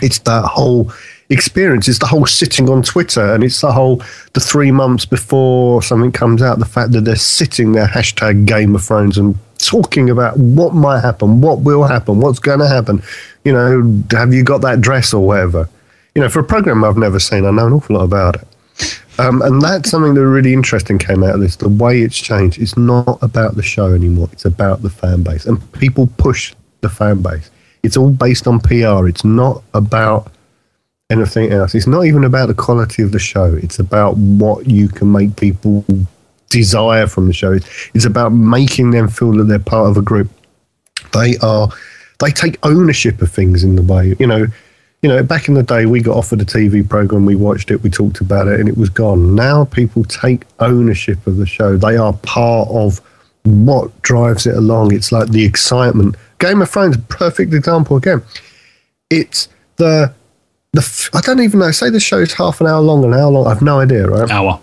it's that whole experience. It's the whole sitting on Twitter, and it's the whole the three months before something comes out. The fact that they're sitting there hashtag Game of Thrones and talking about what might happen, what will happen, what's going to happen. You know, have you got that dress or whatever? You know, for a program I've never seen, I know an awful lot about it. Um, and that's something that really interesting came out of this. The way it's changed, it's not about the show anymore. It's about the fan base, and people push the fan base. It's all based on PR. It's not about anything else. It's not even about the quality of the show. It's about what you can make people desire from the show. It's, it's about making them feel that they're part of a group. They are. They take ownership of things in the way you know. You know, back in the day, we got offered a TV program, we watched it, we talked about it, and it was gone. Now people take ownership of the show. They are part of what drives it along. It's like the excitement. Game of Thrones, perfect example again. It's the the I don't even know. Say the show's half an hour long, an hour long. I've no idea, right? Hour.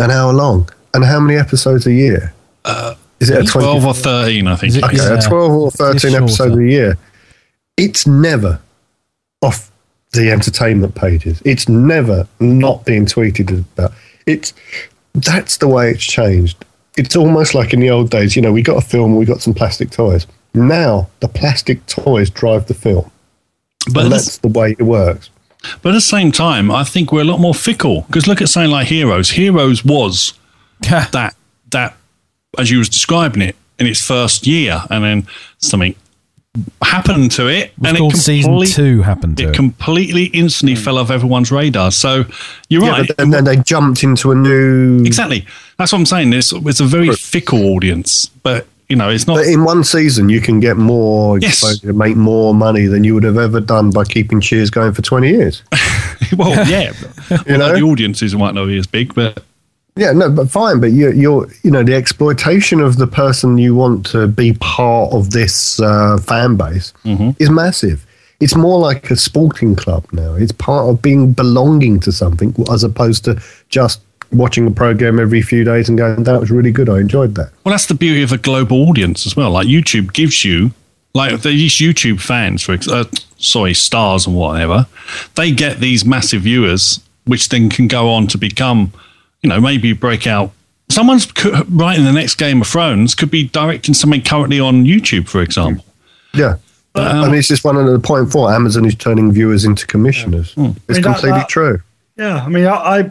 An hour long, and how many episodes a year? Uh, is it a twenty? 12 or 13, I think. Is it- Okay, Yeah. a 12 or 13 episodes a year. It's never off the entertainment pages. It's never not being tweeted about. It's that's the way it's changed. It's almost like in the old days, you know, we got a film, we got some plastic toys. Now the plastic toys drive the film. but, and that's the way it works. but at the same time, I think we're a lot more fickle. Because look at something like Heroes. Heroes was that, that, as you was describing it, in its first year. And then something happened to it. It's and called it season two happened to It it. completely instantly hmm. fell off everyone's radar. So you're Yeah, right. and then, then they jumped into a new. Exactly. That's what I'm saying. It's, it's a very fickle audience, but you know, it's not. But in one season, you can get more Yes. exposure, to make more money than you would have ever done by keeping Cheers going for 20 years. well, yeah. You know? the audiences might not be as big, but Yeah, no, but fine. But you're, you're, you know, the exploitation of the person you want to be part of this uh, fan base is massive. It's more like a sporting club now. It's part of being belonging to something, as opposed to just watching a program every few days and going, "That was really good. I enjoyed that." well, that's the beauty of a global audience as well. Like YouTube gives you like these YouTube fans, for uh, sorry, stars and whatever, they get these massive viewers, which then can go on to become, you know, maybe break out. Someone's writing the next Game of Thrones could be directing something currently on YouTube, for example. Yeah. Um, and it's just one of the point four. Amazon is turning viewers into commissioners. It's I mean, that- completely that- true. Yeah, I mean, I, I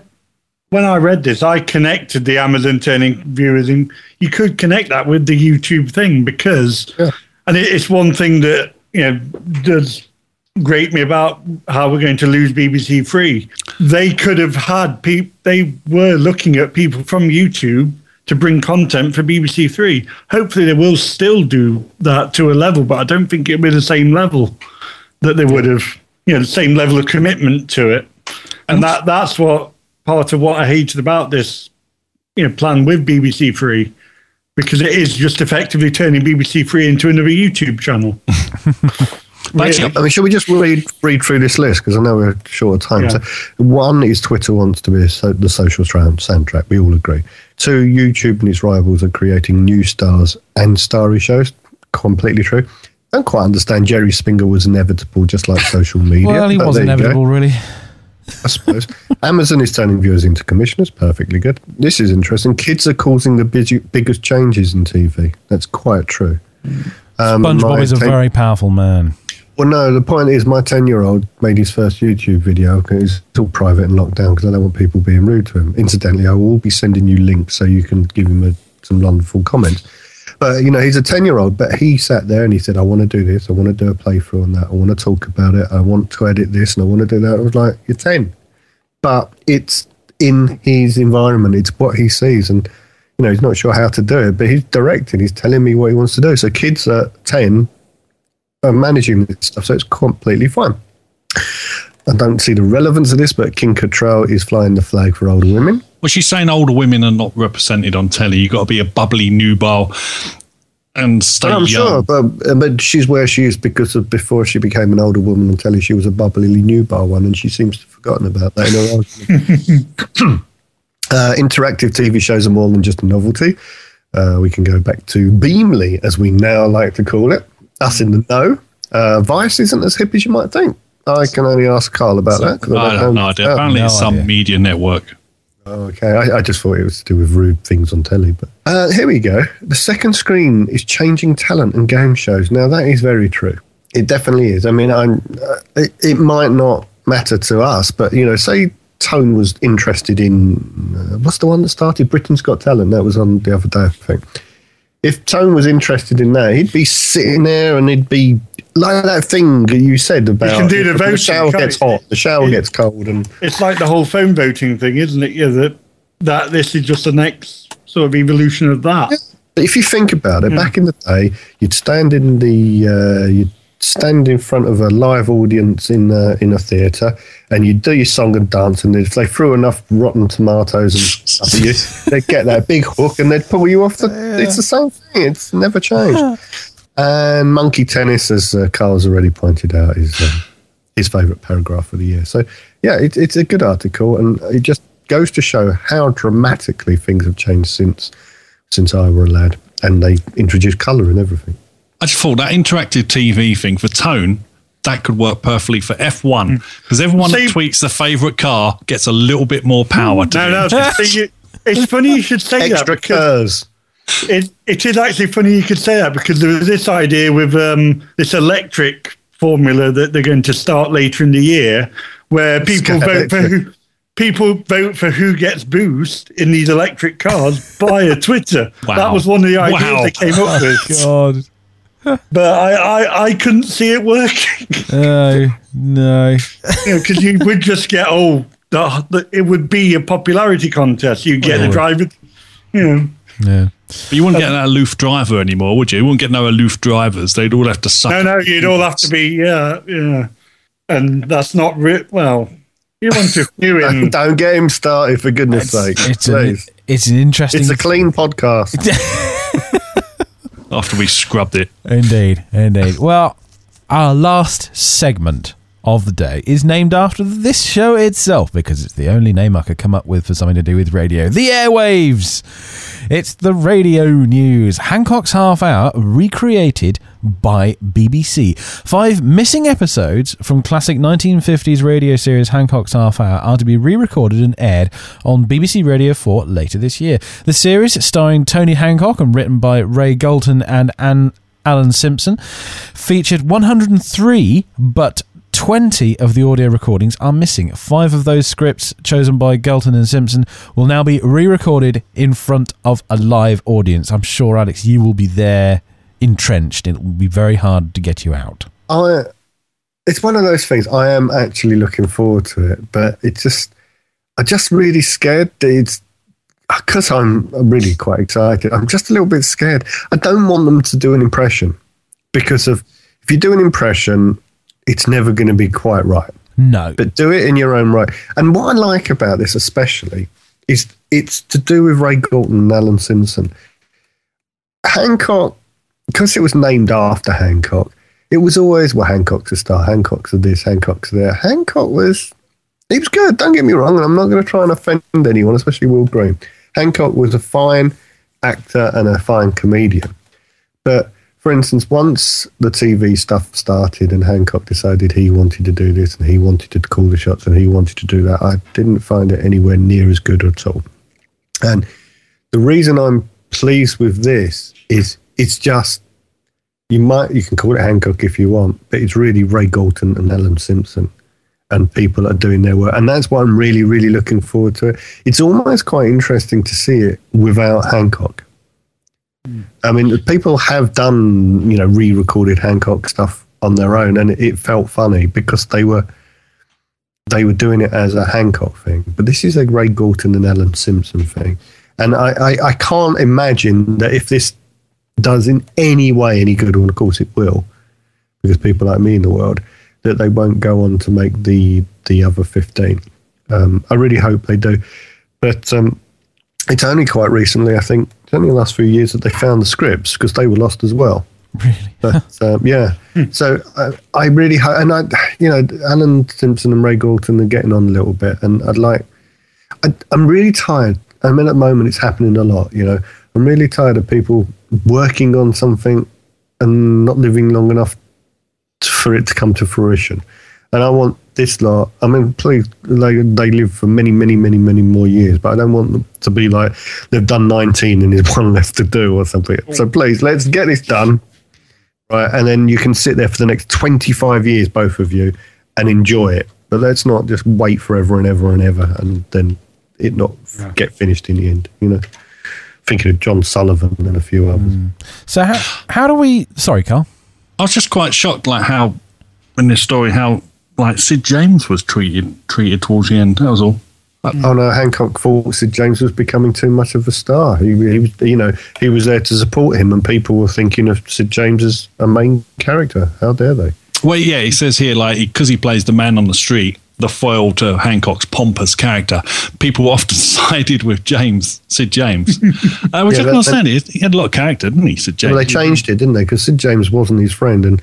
when I read this, I connected the Amazon turning viewers in. You could connect that with the YouTube thing because, Yeah. and it, it's one thing that you know does grate me about how we're going to lose BBC Free. They could have had people. They were looking at people from YouTube to bring content for BBC Three. Hopefully, they will still do that to a level, but I don't think it'll be the same level that they would have. You know, the same level of commitment to it and that that's what part of what I hated about this you know plan with BBC Three because it is just effectively turning BBC Free into another YouTube channel. But actually, I mean, should we just read read through this list because I know we're short of time. Yeah. So, one is Twitter wants to be so, the social sound soundtrack. We all agree. Two, YouTube and its rivals are creating new stars and starry shows. Completely true. I Don't quite understand. Jerry Springer was inevitable, just like social media. Well, he but was there inevitable, really. I suppose. Amazon is turning viewers into commissioners. Perfectly good. This is interesting. Kids are causing the big, biggest changes in TV. That's quite true. Um, SpongeBob is a ten- very powerful man. Well, no, the point is my 10 year old made his first YouTube video. 'cause It's all private and locked down because I don't want people being rude to him. Incidentally, I will be sending you links so you can give him a, some wonderful comments. But, you know, he's a 10 year old, but he sat there and he said, I want to do this. I want to do a playthrough on that. I want to talk about it. I want to edit this and I want to do that. I was like, You're 10. But it's in his environment, it's what he sees. And, you know, he's not sure how to do it, but he's directing, he's telling me what he wants to do. So kids at 10 are managing this stuff, so it's completely fine. I don't see the relevance of this, but Kim Cattrall is flying the flag for older women. well, she's saying older women are not represented on telly. You've got to be a bubbly nubile and stay I'm young. sure, but uh, but she's where she is because of before she became an older woman on telly, she was a bubbly nubile one, and she seems to have forgotten about that in her uh, interactive TV shows are more than just a novelty. Uh, we can go back to Beamly, as we now like to call it. Us in the know. Uh, Vice isn't as hip as you might think. I can only ask Carl about that. I don't don't know know. idea. about- Apparently, it's some idea. media network. Oh, okay, I, I just thought it was to do with rude things on telly. But uh, here we go. The second screen is changing talent and game shows. Now that is very true. It definitely is. I mean, I'm. Uh, it, it might not matter to us, but you know, say Tone was interested in uh, what's the one that started Britain's Got Talent. That was on the other day, I think. If Tone was interested in that, he'd be sitting there and he'd be like that thing you said about You can do the the voting, shower gets hot, the shower Yeah. gets cold, and It's like the whole phone voting thing, isn't it? Yeah, that that this is just the next sort of evolution of that. But if you think about it, back in the day, you'd stand in the uh, you'd stand in front of a live audience in uh, in a theatre, and you'd do your song and dance. And if they threw enough rotten tomatoes and stuff at you, they'd get that big hook and they'd pull you off. The, It's the same thing. It's never changed. and monkey tennis, as uh, Carl's already pointed out, is um, his favourite paragraph of the year. So yeah, it, it's a good article, and it just goes to show how dramatically things have changed since since I were a lad, and they introduced colour and everything. I just thought that interactive TV thing for tone that could work perfectly for F1 because everyone See- that tweets their favorite car gets a little bit more power to No, no. see, it's funny you should say that Extra because curs. it, it is actually funny you could say that because there was this idea with um, this electric formula that they're going to start later in the year where people vote for who people vote for who gets boost in these electric cars via Twitter. Wow. That was one of the ideas Wow. they came up with. God. But I, I, I couldn't see it working. No, no. because you would just get oh the, the, it would be a popularity contest you get the driver you know Yeah. But you wouldn't get an aloof driver anymore, would you? You wouldn't get no aloof drivers. They'd all have to suck. no no you'd all have to be yeah yeah and that's not re- well you want to do in Don't get him started, for goodness sake. It's an, Please. it's an interesting. It's a clean podcast. after we scrubbed it. Indeed, indeed. Well, our last segment of the day is named after this show itself because it's the only name I could come up with for something to do with radio. The airwaves! It's the radio news. Hancock's Half Hour recreated by BBC. Five missing episodes from classic 1950s radio series Hancock's Half Hour are to be re recorded and aired on BBC Radio 4 later this year. The series, starring Tony Hancock and written by Ray Galton and Anne Alan Simpson, featured 103 but 20 of the audio recordings are missing. Five of those scripts, chosen by Galton and Simpson, will now be re recorded in front of a live audience. I'm sure, Alex, you will be there entrenched. It will be very hard to get you out. I, it's one of those things. I am actually looking forward to it, but it's just, I'm just really scared. It's because I'm, I'm really quite excited. I'm just a little bit scared. I don't want them to do an impression because of if you do an impression, it's never going to be quite right. No. But do it in your own right. And what I like about this, especially, is it's to do with Ray Galton and Alan Simpson. Hancock, because it was named after Hancock, it was always, well, Hancock's a star, Hancock's a this, Hancock's there. Hancock was, he was good, don't get me wrong, and I'm not going to try and offend anyone, especially Will Green. Hancock was a fine actor and a fine comedian. But for instance, once the TV stuff started and Hancock decided he wanted to do this and he wanted to call the shots and he wanted to do that, I didn't find it anywhere near as good at all. And the reason I'm pleased with this is it's just you might you can call it Hancock if you want, but it's really Ray Galton and Alan Simpson and people are doing their work. And that's why I'm really, really looking forward to it. It's almost quite interesting to see it without Hancock I mean, people have done, you know, re-recorded Hancock stuff on their own, and it felt funny because they were they were doing it as a Hancock thing. But this is a Ray Galton and Alan Simpson thing, and I, I, I can't imagine that if this does in any way any good, and of course it will, because people like me in the world, that they won't go on to make the the other fifteen. Um, I really hope they do, but um, it's only quite recently, I think, it's only the last few years that they found the scripts because they were lost as well. Really? But um, yeah, so I, I really hope, and I, you know, Alan Simpson and Ray Galton are getting on a little bit, and I'd like, I, I'm really tired. I mean, at the moment, it's happening a lot. You know, I'm really tired of people working on something and not living long enough for it to come to fruition. And I want this lot. I mean, please, they they live for many, many, many, many more years. But I don't want them to be like they've done 19 and there's one left to do or something. So mm. please, let's get this done, right? And then you can sit there for the next 25 years, both of you, and enjoy it. But let's not just wait forever and ever and ever, and then it not Yeah. get finished in the end. You know, thinking of John Sullivan and a few others. Mm. So, how, how do we. Sorry, Carl. I was just quite shocked, like how in this story, how like Sid James was treated treated towards the end. That was all. Oh no, Hancock thought Sid James was becoming too much of a star. He, he was, you know, he was there to support him, and people were thinking of Sid James as a main character. How dare they? Well, yeah, he says here like because he plays the man on the street, the foil to Hancock's pompous character. People often sided with James, Sid James, uh, which Yeah, I can understand. He, he had a lot of character, didn't he, Sid James? Well, they changed it, didn't they? Because Sid James wasn't his friend, and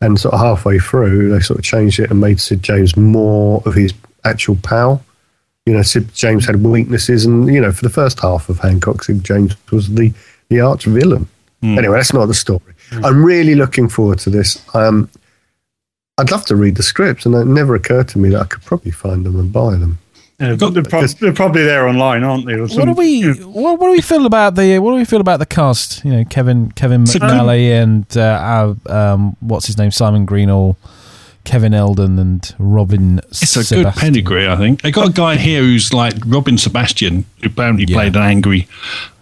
and sort of halfway through, they sort of changed it and made Sid James more of his actual pal. You know, Sid James had weaknesses, and you know, for the first half of Hancock, Sid James was the the arch villain. Anyway, that's not the story. I'm really looking forward to this. Um, I'd love to read the scripts, and it never occurred to me that I could probably find them and buy them. Yeah, but they're, prob- they're probably there online, aren't they? Or What do some- we what, what do we feel about the what do we feel about the cast? You know, Kevin Kevin It's good- McNally and uh, our, um, what's his name, Simon Greenall, Kevin Eldon, and Robin. It's a good pedigree, I think. They got a guy here who's like Robin Sebastian, who apparently Yeah. played an angry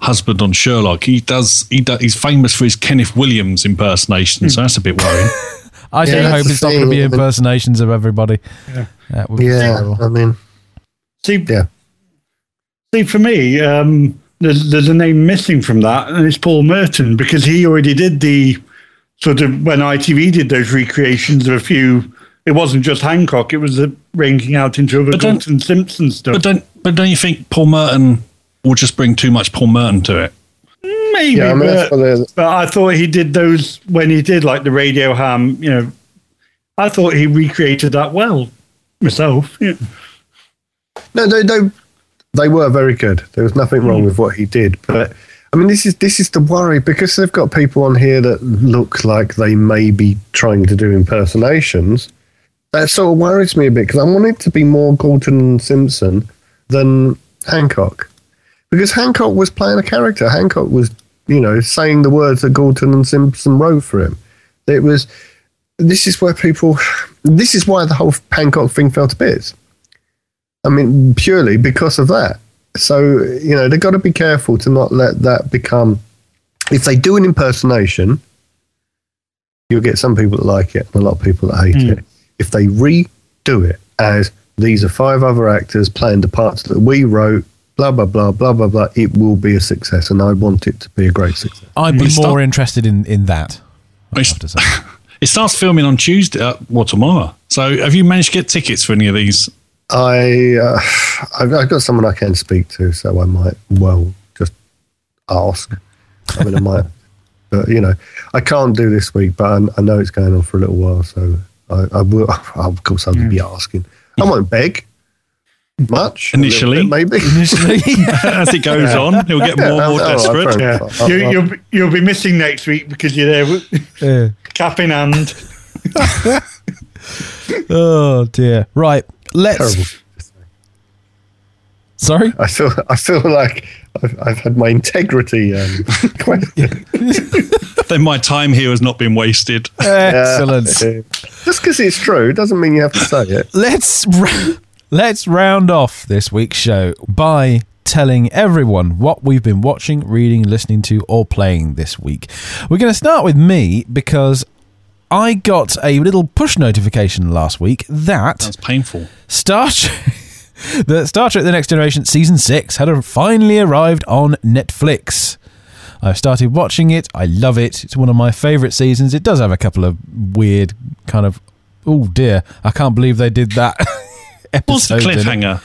husband on Sherlock. He does. He does. He's famous for his Kenneth Williams impersonation, so that's a bit worrying. I do Yeah, that's hope the it's not going to be impersonations of everybody. That would be Yeah, terrible. I mean, See, yeah. see, for me, um, there's, there's a name missing from that, and it's Paul Merton because he already did the sort of when ITV did those recreations of a few. It wasn't just Hancock; it was the ranging out into other But don't- Galton Simpson stuff. but don't. But don't you think Paul Merton will just bring too much Paul Merton to it? Maybe, Yeah, I mean, but, but I thought he did those when he did like the Radio Ham. You know, I thought he recreated that well myself. Yeah. No, they, they they were very good. There was nothing wrong hmm. with what he did, but I mean, this is this is the worry because they've got people on here that look like they may be trying to do impersonations. That sort of worries me a bit because I want it to be more Galton and Simpson than Hancock, because Hancock was playing a character. Hancock was, you know, saying the words that Galton and Simpson wrote for him. It was. This is where people. This is why the whole Hancock thing fell to bits. I mean, purely because of that. So, you know, they've got to be careful to not let that become. If they do an impersonation, you'll get some people that like it and a lot of people that hate Mm. it. If they redo it as these are five other actors playing the parts that we wrote, blah, blah, blah, blah, blah, blah, it will be a success. And I want it to be a great success. I'd be Well, it's more interested in, in that. I have to say. It starts filming on Tuesday, uh, well, tomorrow. So have you managed to get tickets for any of these? I, uh, I've, I've got someone I can speak to, so I might, well, just ask. I mean, I might, but you know, I can't do this week, but I, I know it's going on for a little while, so I, I will. Of course, I'll be asking. I won't beg much a little Initially. bit, maybe. As it goes on, he'll get more and more Oh, desperate. throw- Yeah. I'll- You, I'll- you'll, be- you'll be missing next week because you're there with Yeah. cap in hand. Oh dear. Right. Let's. terrible. Sorry. I feel. I feel like I've, I've had my integrity um, questioned. Then my time here has not been wasted. Excellent. Just because it's true doesn't mean you have to say it. let's ra- let's round off this week's show by telling everyone what we've been watching, reading, listening to, or playing this week. We're going to start with me because I got a little push notification last week that Sounds painful. Star Trek. The Star Trek: The Next Generation season six had finally arrived on Netflix. I've started watching it. I love it. It's one of my favourite seasons. It does have a couple of weird kind of oh dear, I can't believe they did that. What's the episodes in it. cliffhanger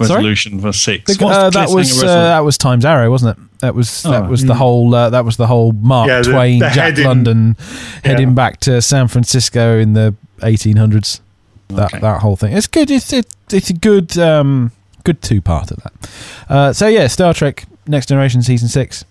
resolution for six? The- uh, that was uh, that was Times Arrow, wasn't it? That was that Oh. was the whole uh, that was the whole Mark Yeah, the- Twain, the Jack heading- London heading Yeah. back to San Francisco in the 1800s. That Okay. that whole thing. It's good. It's it, it's a good um good two part of that. Uh, so yeah, Star Trek Next Generation season six.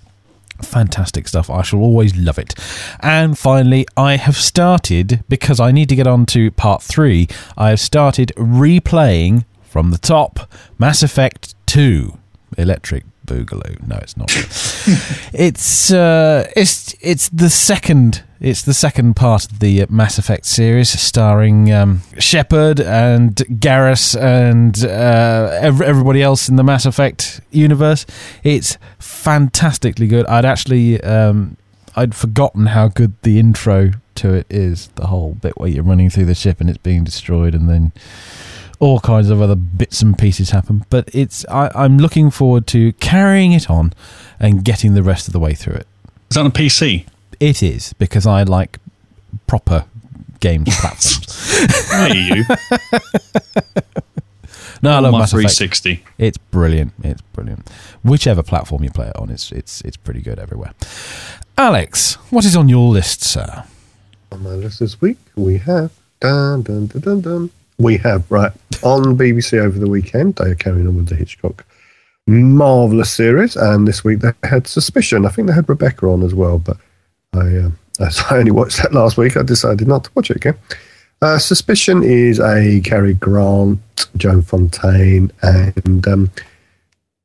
Fantastic stuff. I shall always love it. And finally, I have started because I need to get on to part three. I have started replaying from the top Mass Effect 2 Electric Boogaloo. No, it's not. it's uh, it's it's the second it's the second part of the uh, Mass Effect series, starring um, Shepard and Garrus and uh, ev- everybody else in the Mass Effect universe. It's fantastically good. I'd actually um, I'd forgotten how good the intro to it is. The whole bit where you're running through the ship and it's being destroyed, and then all kinds of other bits and pieces happen. But it's I, I'm looking forward to carrying it on and getting the rest of the way through it. Is that on a PC? It is because I like proper games platforms. Hey, you. No, I love my Mass Effect. 360. It's brilliant. It's brilliant. Whichever platform you play it on, it's it's it's pretty good everywhere. Alex, what is on your list, sir? On my list this week, we have dun dun dun dun dun. We have right on BBC over the weekend. They are carrying on with the Hitchcock marvelous series, and this week they had Suspicion. I think they had Rebecca on as well, but I um, as I only watched that last week, I decided not to watch it again. Uh, Suspicion is a Cary Grant, Joan Fontaine, and um,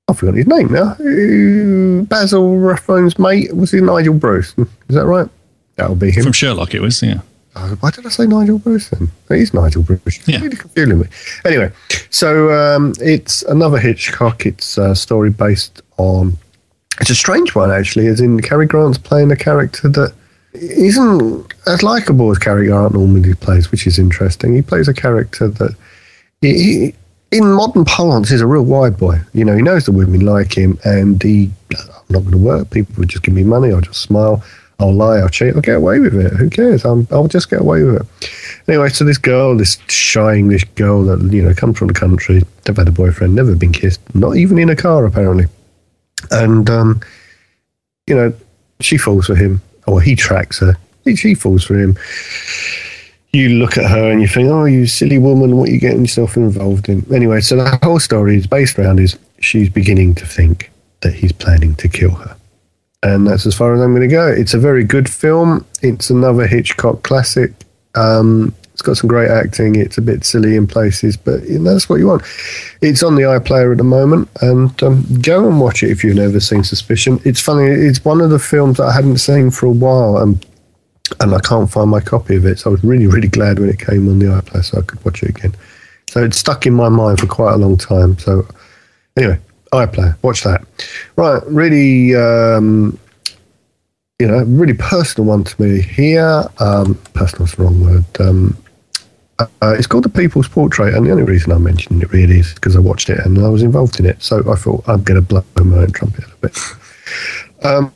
I forgot his name now. Uh, Basil Rathbone's mate was he Nigel Bruce? Is that right? That'll be him. From Sherlock, it was, yeah. Oh, why did I say Nigel Bruce then? It is Nigel Bruce. Yeah. really confusing me. Anyway, so um, it's another Hitchcock. It's a story based on. It's a strange one, actually, as in Cary Grant's playing a character that isn't as likable as Cary Grant normally plays, which is interesting. He plays a character that, he, he, in modern parlance, is a real wide boy. You know, he knows the women like him, and he, I'm not going to work. People would just give me money. I'll just smile. I'll lie. I'll cheat. I'll get away with it. Who cares? I'm, I'll just get away with it. Anyway, so this girl, this shy English girl that you know comes from the country, never had a boyfriend, never been kissed, not even in a car apparently, and um, you know she falls for him, or he tracks her. She falls for him. you look at her and you think, oh, you silly woman, what are you getting yourself involved in? Anyway, so the whole story is based around is she's beginning to think that he's planning to kill her. And that's as far as I'm going to go. It's a very good film. It's another Hitchcock classic. Um, it's got some great acting. It's a bit silly in places, but you know, that's what you want. It's on the iPlayer at the moment, and um, go and watch it if you've never seen Suspicion. It's funny. It's one of the films that I hadn't seen for a while, and and I can't find my copy of it. So I was really, really glad when it came on the iPlayer so I could watch it again. So it's stuck in my mind for quite a long time. So anyway, iPlayer, watch that. Right, really, um, you know, really personal one to me here. Um, is the wrong word. Um, uh, it's called The People's Portrait, and the only reason I'm mentioning it really is because I watched it and I was involved in it. So I thought I'm going to blow my own trumpet a little bit. Um,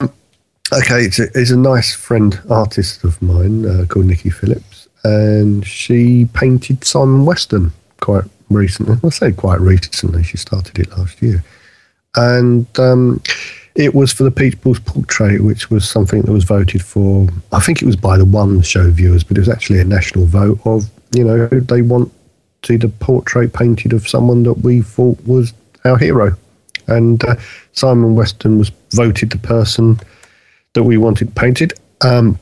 okay, it's a, it's a, nice friend artist of mine uh, called Nikki Phillips, and she painted Simon Weston quite recently. I say quite recently; she started it last year, and um, it was for the Peach People's Portrait, which was something that was voted for. I think it was by the One Show viewers, but it was actually a national vote of you know, they want to see the portrait painted of someone that we thought was our hero. And uh, Simon Weston was voted the person that we wanted painted. Um,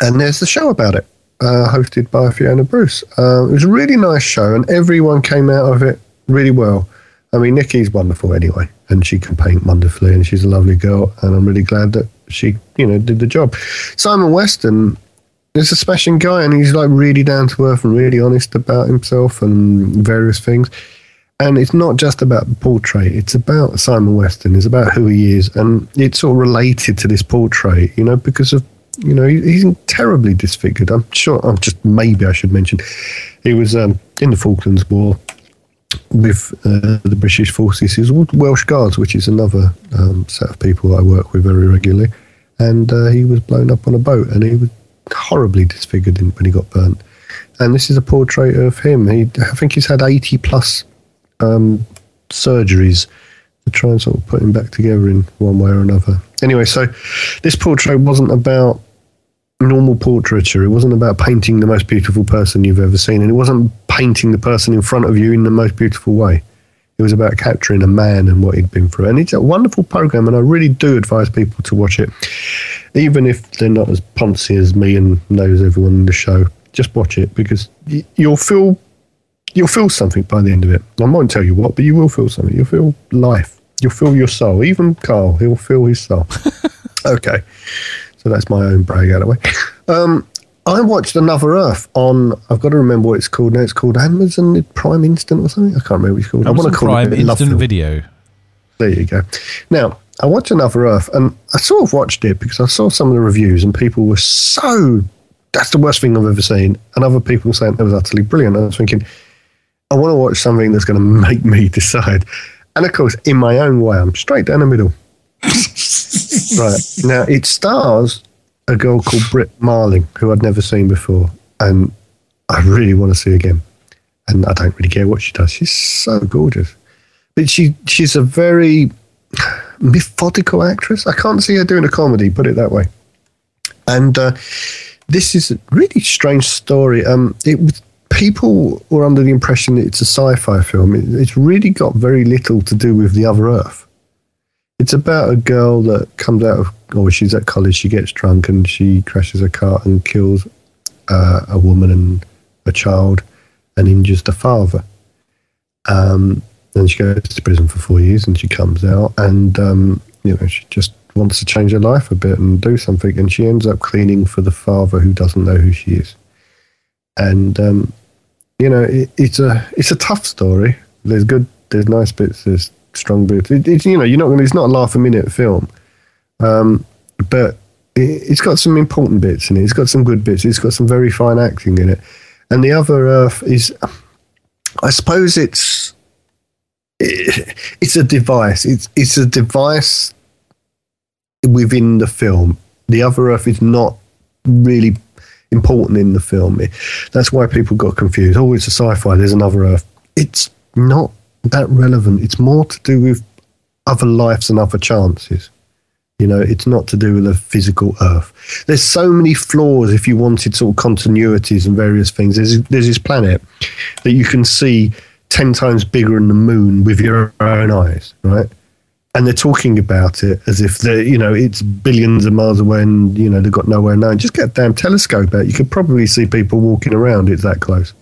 and there's the show about it, uh, hosted by Fiona Bruce. Uh, it was a really nice show, and everyone came out of it really well. I mean, Nikki's wonderful anyway, and she can paint wonderfully, and she's a lovely girl, and I'm really glad that she, you know, did the job. Simon Weston is a smashing guy, and he's like really down to earth and really honest about himself and various things. And it's not just about the portrait; it's about Simon Weston. It's about who he is, and it's all related to this portrait, you know, because of you know he's terribly disfigured. I'm sure. I'm just maybe I should mention he was um, in the Falklands War with uh, the British forces. Was Welsh Guards, which is another um, set of people I work with very regularly. And uh, he was blown up on a boat, and he was horribly disfigured when he got burnt. And this is a portrait of him. He, I think he's had 80 plus um, surgeries to try and sort of put him back together in one way or another. Anyway, so this portrait wasn't about normal portraiture. It wasn't about painting the most beautiful person you've ever seen, and it wasn't painting the person in front of you in the most beautiful way. It was about capturing a man and what he'd been through. And it's a wonderful program, and I really do advise people to watch it, even if they're not as poncy as me and knows everyone in the show. Just watch it because you'll feel you'll feel something by the end of it. I won't tell you what, but you will feel something. You'll feel life. You'll feel your soul. Even Carl, he'll feel his soul. okay, so that's my own brag out of the way. Um, I watched Another Earth on. I've got to remember what it's called now. It's called Amazon Prime Instant or something. I can't remember what it's called. Amazon I want to call Prime it Instant Video. There you go. Now I watched Another Earth, and I sort of watched it because I saw some of the reviews, and people were so. That's the worst thing I've ever seen, and other people saying it was utterly brilliant. I was thinking, I want to watch something that's going to make me decide. And of course, in my own way, I'm straight down the middle. right now, it stars a girl called Brit Marling, who I'd never seen before, and I really want to see again. And I don't really care what she does; she's so gorgeous. But she she's a very methodical actress. I can't see her doing a comedy, put it that way. And uh, this is a really strange story. Um, it people were under the impression that it's a sci-fi film. It, it's really got very little to do with the other Earth. It's about a girl that comes out of, or she's at college, she gets drunk and she crashes a car and kills uh, a woman and a child and injures the father. Um, and she goes to prison for four years and she comes out and, um, you know, she just wants to change her life a bit and do something. And she ends up cleaning for the father who doesn't know who she is. And, um, you know, it, it's a it's a tough story. There's good, there's nice bits, there's strong bits. It, it's you know you're not going. it's not a laugh a minute film, um, but it, has got some important bits in it. It's got some good bits. It's got some very fine acting in it, and the other Earth is, I suppose it's it, it's a device. It's it's a device within the film. The other Earth is not really important in the film. that's why people got confused. Oh, it's a sci-fi. There's another Earth. It's not that relevant. It's more to do with other lives and other chances. You know, it's not to do with the physical Earth. There's so many flaws if you wanted sort of continuities and various things. There's, there's this planet that you can see 10 times bigger than the moon with your own eyes, right? And they're talking about it as if they're, you know, it's billions of miles away and, you know, they've got nowhere known. Just get a damn telescope out. You could probably see people walking around. It's that close.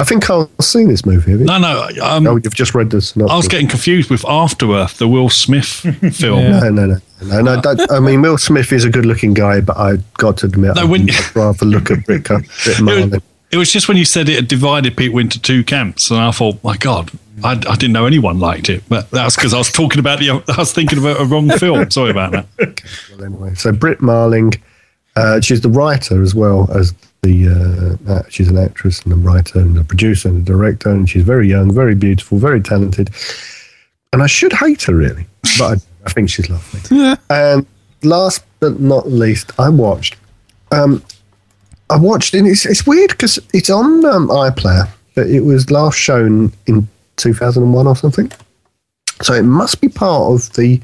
I think I've seen this movie. Have you? No, no. Um, Oh, you've just read this. I was getting confused with After Earth, the Will Smith film. Yeah. No, no, no, no, no. that- I mean, Will Smith is a good-looking guy, but I got to admit, No, I'd when- rather look at Brit, Brit It Marlin. was, it was just when you said it had divided people into two camps, and I thought, my God, I, I didn't know anyone liked it. But that's because I was talking about the, I was thinking about a wrong film. Sorry about that. Well, anyway, so Brit Marling, uh, she's the writer as well as the. Uh, uh, she's an actress and a writer and a producer and a director, and she's very young, very beautiful, very talented. And I should hate her really, but I, I think she's lovely. And last but not least, I watched. Um, I watched, and it's, it's weird because it's on um, iPlayer, but it was last shown in 2001 or something. So it must be part of the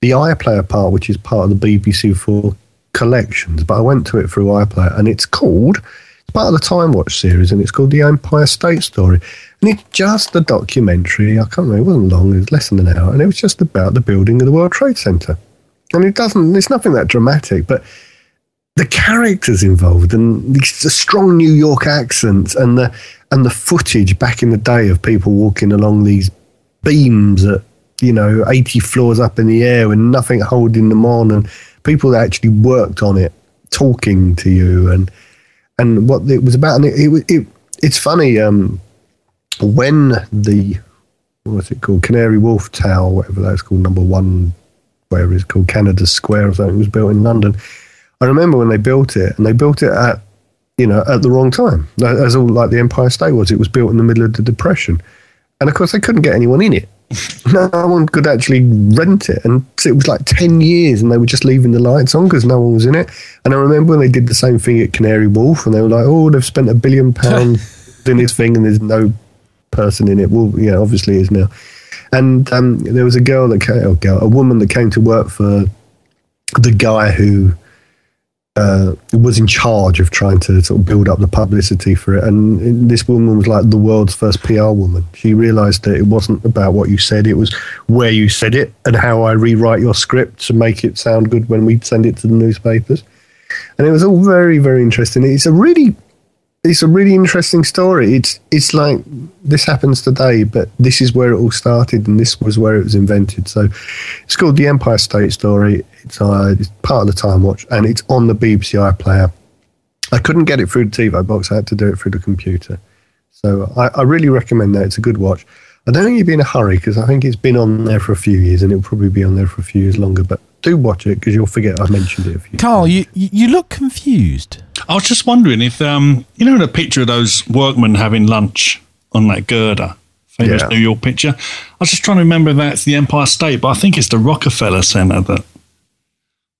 the iPlayer part, which is part of the BBC Four collections. But I went to it through iPlayer, and it's called it's part of the Time Watch series, and it's called the Empire State Story. And it's just a documentary. I can't remember. It wasn't long. It was less than an hour, and it was just about the building of the World Trade Center. And it doesn't. It's nothing that dramatic, but the characters involved and the, strong New York accents and the and the footage back in the day of people walking along these beams at you know 80 floors up in the air with nothing holding them on and people that actually worked on it talking to you and and what it was about and it, it, it it's funny um when the what's it called Canary Wharf Tower whatever that's called number one whatever it's called Canada Square or something was built in London I remember when they built it, and they built it at, you know, at the wrong time, as all like the Empire State was. It was built in the middle of the Depression, and of course they couldn't get anyone in it. No one could actually rent it, and it was like ten years, and they were just leaving the lights on because no one was in it. And I remember when they did the same thing at Canary Wharf, and they were like, "Oh, they've spent a billion pounds doing this thing, and there's no person in it." Well, yeah, obviously is now. And um, there was a girl that came, oh, girl, a woman that came to work for the guy who uh, was in charge of trying to sort of build up the publicity for it. And this woman was like the world's first PR woman. She realized that it wasn't about what you said, it was where you said it and how I rewrite your script to make it sound good when we send it to the newspapers. And it was all very, very interesting. It's a really it's a really interesting story. It's it's like this happens today, but this is where it all started, and this was where it was invented. So it's called the Empire State Story. It's, uh, it's part of the Time Watch, and it's on the BBC iPlayer. I couldn't get it through the TiVo box. I had to do it through the computer. So I, I really recommend that. It's a good watch. I don't think you'd be in a hurry because I think it's been on there for a few years, and it'll probably be on there for a few years longer. But do watch it because you'll forget I mentioned it a few. Carl, you you you look confused. I was just wondering if, um, you know, the picture of those workmen having lunch on that girder, famous Yeah. New York picture. I was just trying to remember if that's the Empire State, but I think it's the Rockefeller Center that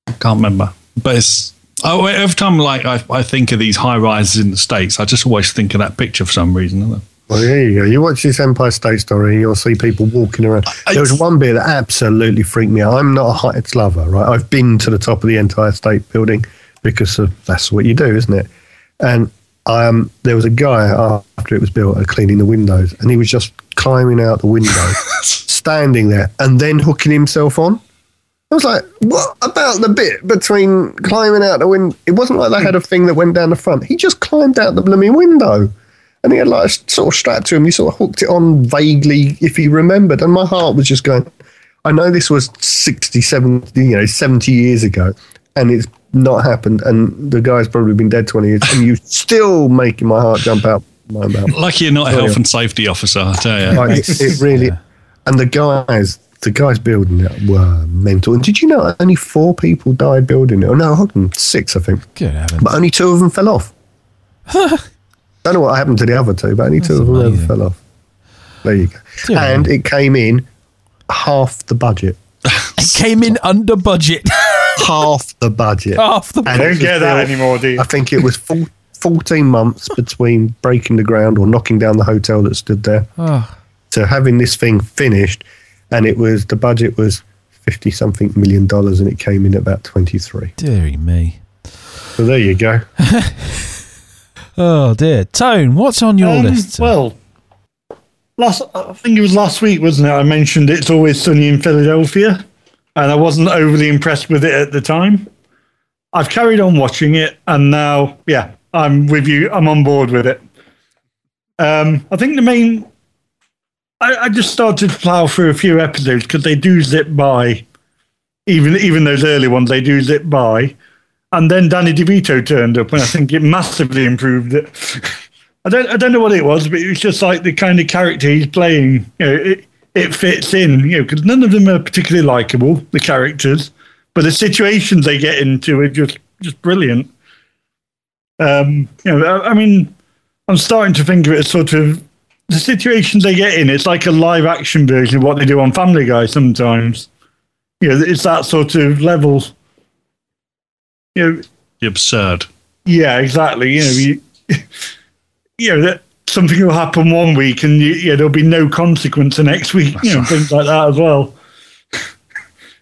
I can't remember. But it's oh, every time like I, I think of these high rises in the states, I just always think of that picture for some reason. I don't know. Well, there you go. You watch this Empire State Story, and you'll see people walking around. There was one bit that absolutely freaked me out. I'm not a heights lover, right? I've been to the top of the Empire State Building because of, that's what you do, isn't it? And um, there was a guy after it was built uh, cleaning the windows, and he was just climbing out the window, standing there, and then hooking himself on. I was like, what about the bit between climbing out the window? It wasn't like they had a thing that went down the front. He just climbed out the blooming window. And he had like a sort of strap to him. He sort of hooked it on vaguely, if he remembered. And my heart was just going, I know this was 60, 70, you know, 70 years ago, and it's not happened. And the guy's probably been dead 20 years, and you still making my heart jump out my mouth. Lucky you're not a health yeah. and safety officer, I tell you. Like, it, it really, and the guys, the guys building it were mental. And did you know only four people died building it? Oh no, hold on, six, I think. Good heavens. But only two of them fell off. Don't know what happened to the other two, but only two That's of them ever amazing. fell off. There you go. Dear and me. it came in half the budget. It came in under budget. half the budget. Half the And I don't was get that anymore, do you? I think it was four, 14 months between breaking the ground or knocking down the hotel that stood there Oh, to having this thing finished. And it was the budget was fifty something million dollars, and it came in at about twenty three. Deary me. So there you go. Oh dear. Tone, what's on your Um, list? Well, last I think it was last week, wasn't it? I mentioned it's always sunny in Philadelphia, and I wasn't overly impressed with it at the time. I've carried on watching it, and now, yeah, I'm with you. I'm on board with it. Um, I think the main. I, I just started to plow through a few episodes because they do zip by. Even even those early ones, they do zip by. And then Danny DeVito turned up, and I think it massively improved it. I don't, I don't know what it was, but it was just like the kind of character he's playing. You know, it, it fits in, you know, because none of them are particularly likable, the characters, but the situations they get into are just, just brilliant. Um, you know, I, I mean, I'm starting to think of it as sort of the situations they get in. It's like a live action version of what they do on Family Guy sometimes. You know, it's that sort of level. You know, The absurd. yeah, exactly. You know, you, you know that something will happen one week, and you, yeah, there'll be no consequence the next week. you know, things like that as well.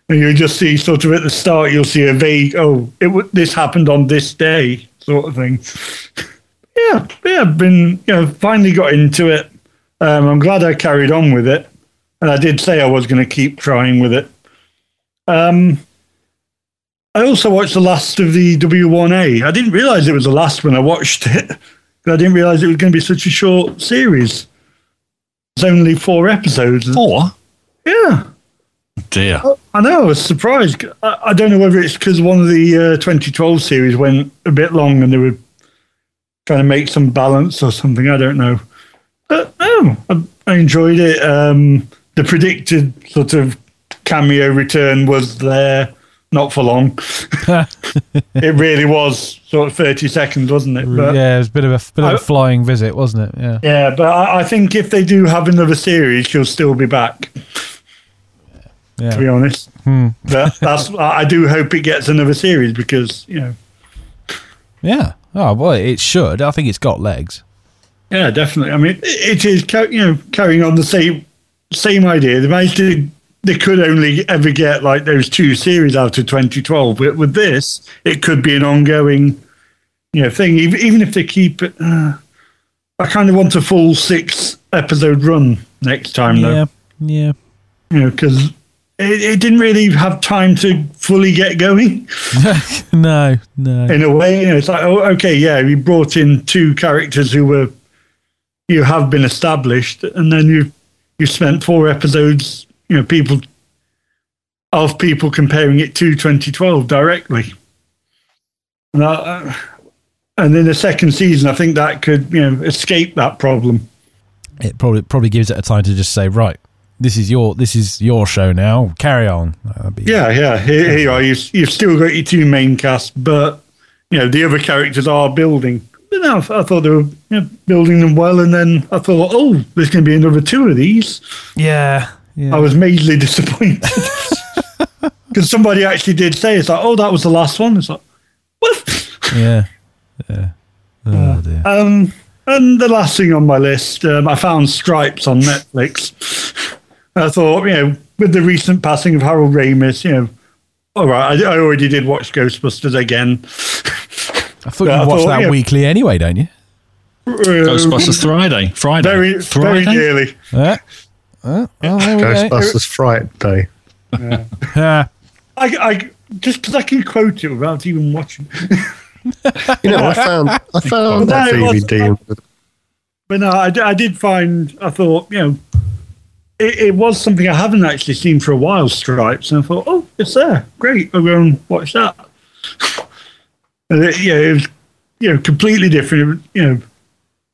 And you'll just see sort of at the start, you'll see a vague, oh, it w- this happened on this day, sort of thing. yeah, yeah, I've been, you know, finally got into it. Um, I'm glad I carried on with it, and I did say I was going to keep trying with it. Um, I also watched the last of the W1A. I didn't realize it was the last when I watched it. I didn't realize it was going to be such a short series. It's only four episodes. Four? Yeah, dear. I know. I was surprised. I, I don't know whether it's because one of the uh, 2012 series went a bit long and they were trying to make some balance or something. I don't know. But no, I, I enjoyed it. Um, the predicted sort of cameo return was there, not for long. it really was sort of 30 seconds, wasn't it? But, yeah, it was a bit of a bit of a I- flying visit, wasn't it? Yeah. Yeah, but I, I think if they do have another series, she'll still be back. To be Yeah. honest, hmm. but that's I do hope it gets another series because you know, Yeah. Oh well, it should. I think it's got legs. yeah, definitely. I mean, it it is you know carrying on the same same idea. They managed to they could only ever get like those two series out of 2012, but with this, it could be an ongoing you know thing. Even even if they keep it, uh, I kind of want a full six episode run next time though. Yeah. Yeah. you know, because it, it didn't really have time to fully get going no. No. in a way. You know, it's like, oh, okay, yeah, we brought in two characters who were, you have been established, and then you you spent four episodes, you know, people of people comparing it to 2012 directly. And, I, uh, and in the second season, I think that could, you know, escape that problem. It probably probably gives it a time to just say, right, this is your this is your show now. Carry on. Be- Yeah, yeah. Here, here you are. You've, you've still got your two main cast, but you know the other characters are building. But no, I thought they were you know, building them well, and then I thought, oh, there's going to be another two of these. Yeah. Yeah. I was majorly disappointed because somebody actually did say it's like, oh, that was the last one. It's like, what? yeah. Yeah. Oh dear. Um, and the last thing on my list, um, I found Stripes on Netflix. I thought, you know, with the recent passing of Harold Ramis, you know, all right, I, I already did watch Ghostbusters again. I thought yeah, you I watched thought, that yeah. weekly anyway, don't you? Ghostbusters Friday. Friday. Very, very Friday? nearly. Uh, uh, oh, there we go. Ghostbusters Friday. Ah, I, I just because I can quote it without even watching. You know, I found I found that No, it was- DVD. But no, I, d- I did find, I thought, you know, it, it was something I haven't actually seen for a while, Stripes. And I thought, oh, it's there. Great. I'll go and watch that. and it, yeah, it was, you know, completely different. You know,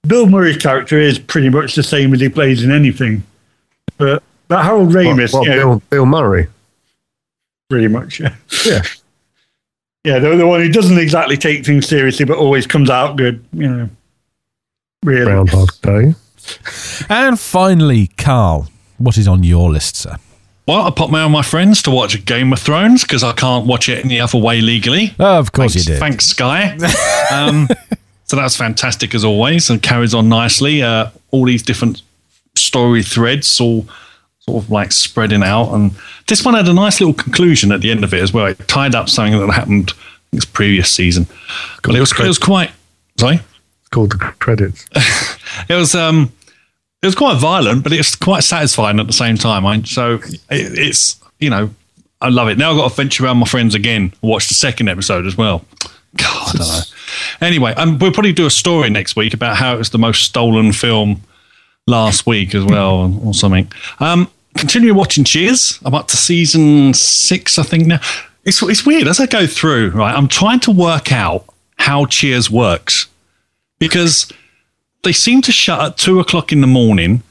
Bill Murray's character is pretty much the same as he plays in anything. But, but Harold What, Ramis, what, you know, Bill, Bill Murray. pretty much, yeah. Yeah. Yeah, the, the one who doesn't exactly take things seriously, but always comes out good, you know. Really. Groundhog Day. and finally, Carl, what is on your list, sir? Well, I popped on my friends to watch Game of Thrones because I can't watch it any other way legally. Oh, of course thanks, you did. Thanks, Sky. um, so that's fantastic as always and carries on nicely. Uh, all these different story threads all sort of like spreading out. And this one had a nice little conclusion at the end of it as well. It tied up something that happened this previous season. But it was, it was quite, sorry? It's called the credits. it was, um, it was quite violent, but it's quite satisfying at the same time. I, so it, it's, you know, I love it. Now I've got to venture around my friends again watch the second episode as well. God, I don't know. Anyway, um, we'll probably do a story next week about how it was the most stolen film last week as well, or something. Um, continue watching Cheers. I'm up to season six, I think now. It's it's weird as I go through. Right, I'm trying to work out how Cheers works because they seem to shut at two o'clock in the morning.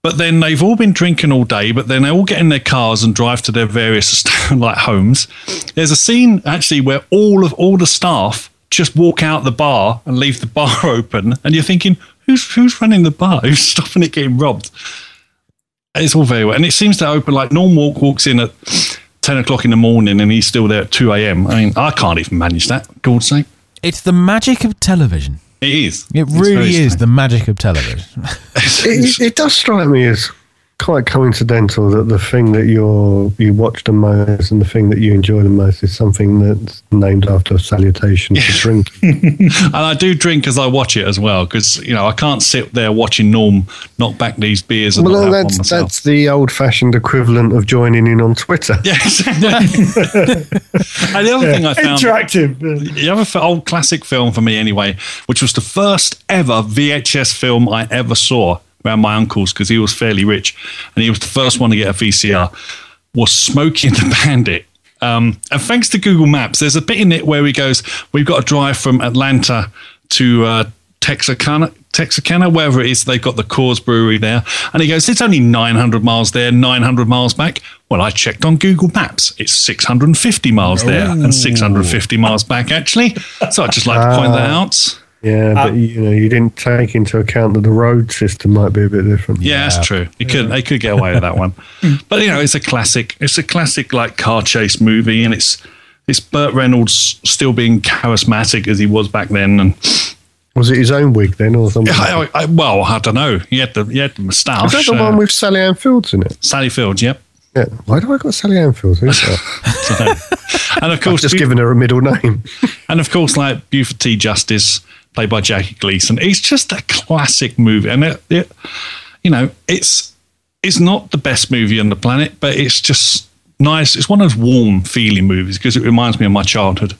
But then they've all been drinking all day, but then they all get in their cars and drive to their various like homes. There's a scene actually where all of all the staff just walk out the bar and leave the bar open, and you're thinking, who's who's running the bar? Who's stopping it getting robbed? It's all very well, and it seems to open like Norm Walk walks in at ten o'clock in the morning, and he's still there at two a.m. I mean, I can't even manage that. God's sake, It's the magic of television. it is. It really is strange. the magic of television. it, it does strike me as quite coincidental that the thing that you're you watch the most and the thing that you enjoy the most is something that's named after a salutation to drink. and I do drink as I watch it as well because you know I can't sit there watching Norm knock back these beers and well, no, that's that's the old-fashioned equivalent of joining in on Twitter. Yeah, exactly. and the other thing I found, Interactive. the other old classic film for me anyway, which was the first ever VHS film I ever saw around my uncle's because he was fairly rich and he was the first one to get a VCR, was Smokey and the Bandit. Um, and thanks to Google Maps, there's a bit in it where he goes, We've got to drive from Atlanta to uh, Texarkana, Texarkana, wherever it is. They've got the Coors Brewery there. And he goes, It's only 900 miles there, 900 miles back. Well, I checked on Google Maps. It's 650 miles there and 650 miles back, actually. So I'd just like to point that out. Yeah, but you know, you didn't take into account that the road system might be a bit different. Yeah, that's true. You could they could get away with that one, but you know it's a classic. It's a classic like car chase movie, and it's it's Burt Reynolds still being charismatic as he was back then. And Was it his own wig then, or something? I, I, well, I don't know. He had the he had the moustache. Is that the uh, one with Sally Ann Fields in it? Sally Fields? Yep. Yeah. Why do I got Sally Ann Fields? Who's that? And of I've course, just Bu- given her a middle name. and of course, like Buford T. Justice, played by Jackie Gleason. It's just a classic movie, and it, it you know, it's it's not the best movie on the planet, but it's just nice. It's one of those warm feeling movies because it reminds me of my childhood.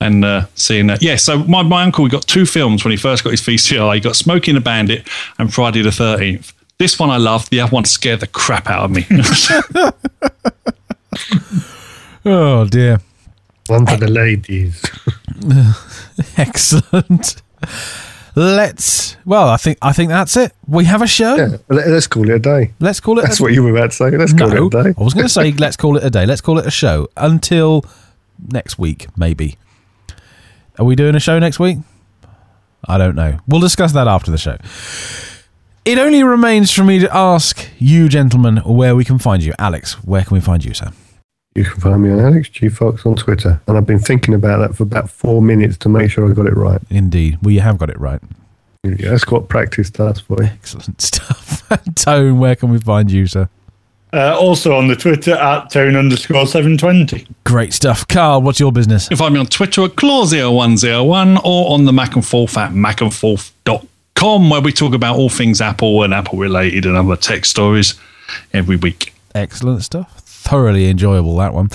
And uh, seeing that, yeah. So my, my uncle, he got two films when he first got his VCR. He got Smokey and the Bandit and Friday the Thirteenth. This one I loved. The other one scared the crap out of me. oh dear. One for the ladies. Excellent. Let's. Well, I think I think that's it. We have a show. Yeah, let- let's call it a day. Let's call it. That's a, what you were about to say. Let's call no, it a day. I was going to say let's call it a day. Let's call it a show until next week, maybe. Are we doing a show next week? I don't know. We'll discuss that after the show. It only remains for me to ask you, gentlemen, where we can find you. Alex, where can we find you, sir? You can find me on Alex G Fox on Twitter, and I've been thinking about that for about four minutes to make sure I got it right. Indeed. Well, you have got it right. Yeah, that's what practice does for you. Excellent stuff. Tone, where can we find you, sir? Uh, also on the Twitter at tone underscore 720. Great stuff. Carl, what's your business? You can find me on Twitter at Claw0101 or on the Mac and Forth at macandforth.com, where we talk about all things Apple and Apple related and other tech stories every week. Excellent stuff. Thoroughly enjoyable that one.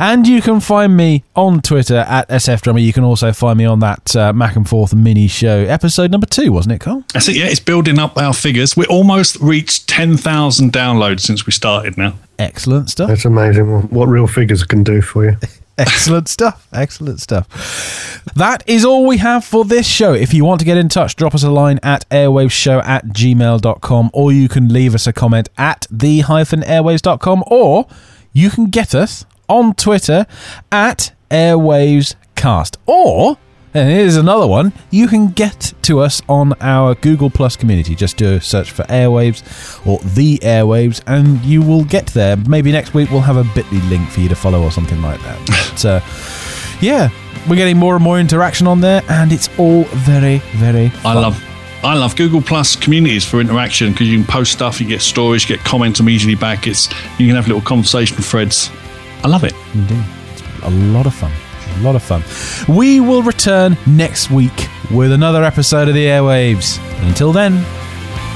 And you can find me on Twitter at SF Drummer. You can also find me on that uh, Mac and Forth mini show, episode number two, wasn't it, Carl? That's it, yeah, it's building up our figures. We almost reached 10,000 downloads since we started now. Excellent stuff. That's amazing what, what real figures can do for you. Excellent stuff. Excellent stuff. That is all we have for this show. If you want to get in touch, drop us a line at airwaveshow at gmail.com or you can leave us a comment at the hyphen airwaves.com or you can get us on Twitter at airwavescast or and here's another one. You can get to us on our Google Plus community. Just do a search for Airwaves or The Airwaves, and you will get there. Maybe next week we'll have a bit.ly link for you to follow or something like that. But uh, yeah, we're getting more and more interaction on there, and it's all very, very I love I love Google Plus communities for interaction because you can post stuff, you get stories, you get comments immediately back. It's you can have little conversation threads. I love it. Indeed. It's a lot of fun. A lot of fun. We will return next week with another episode of the Airwaves. And until then,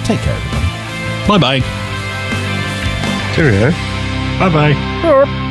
take care, everybody. Bye bye. Cheerio. Bye bye.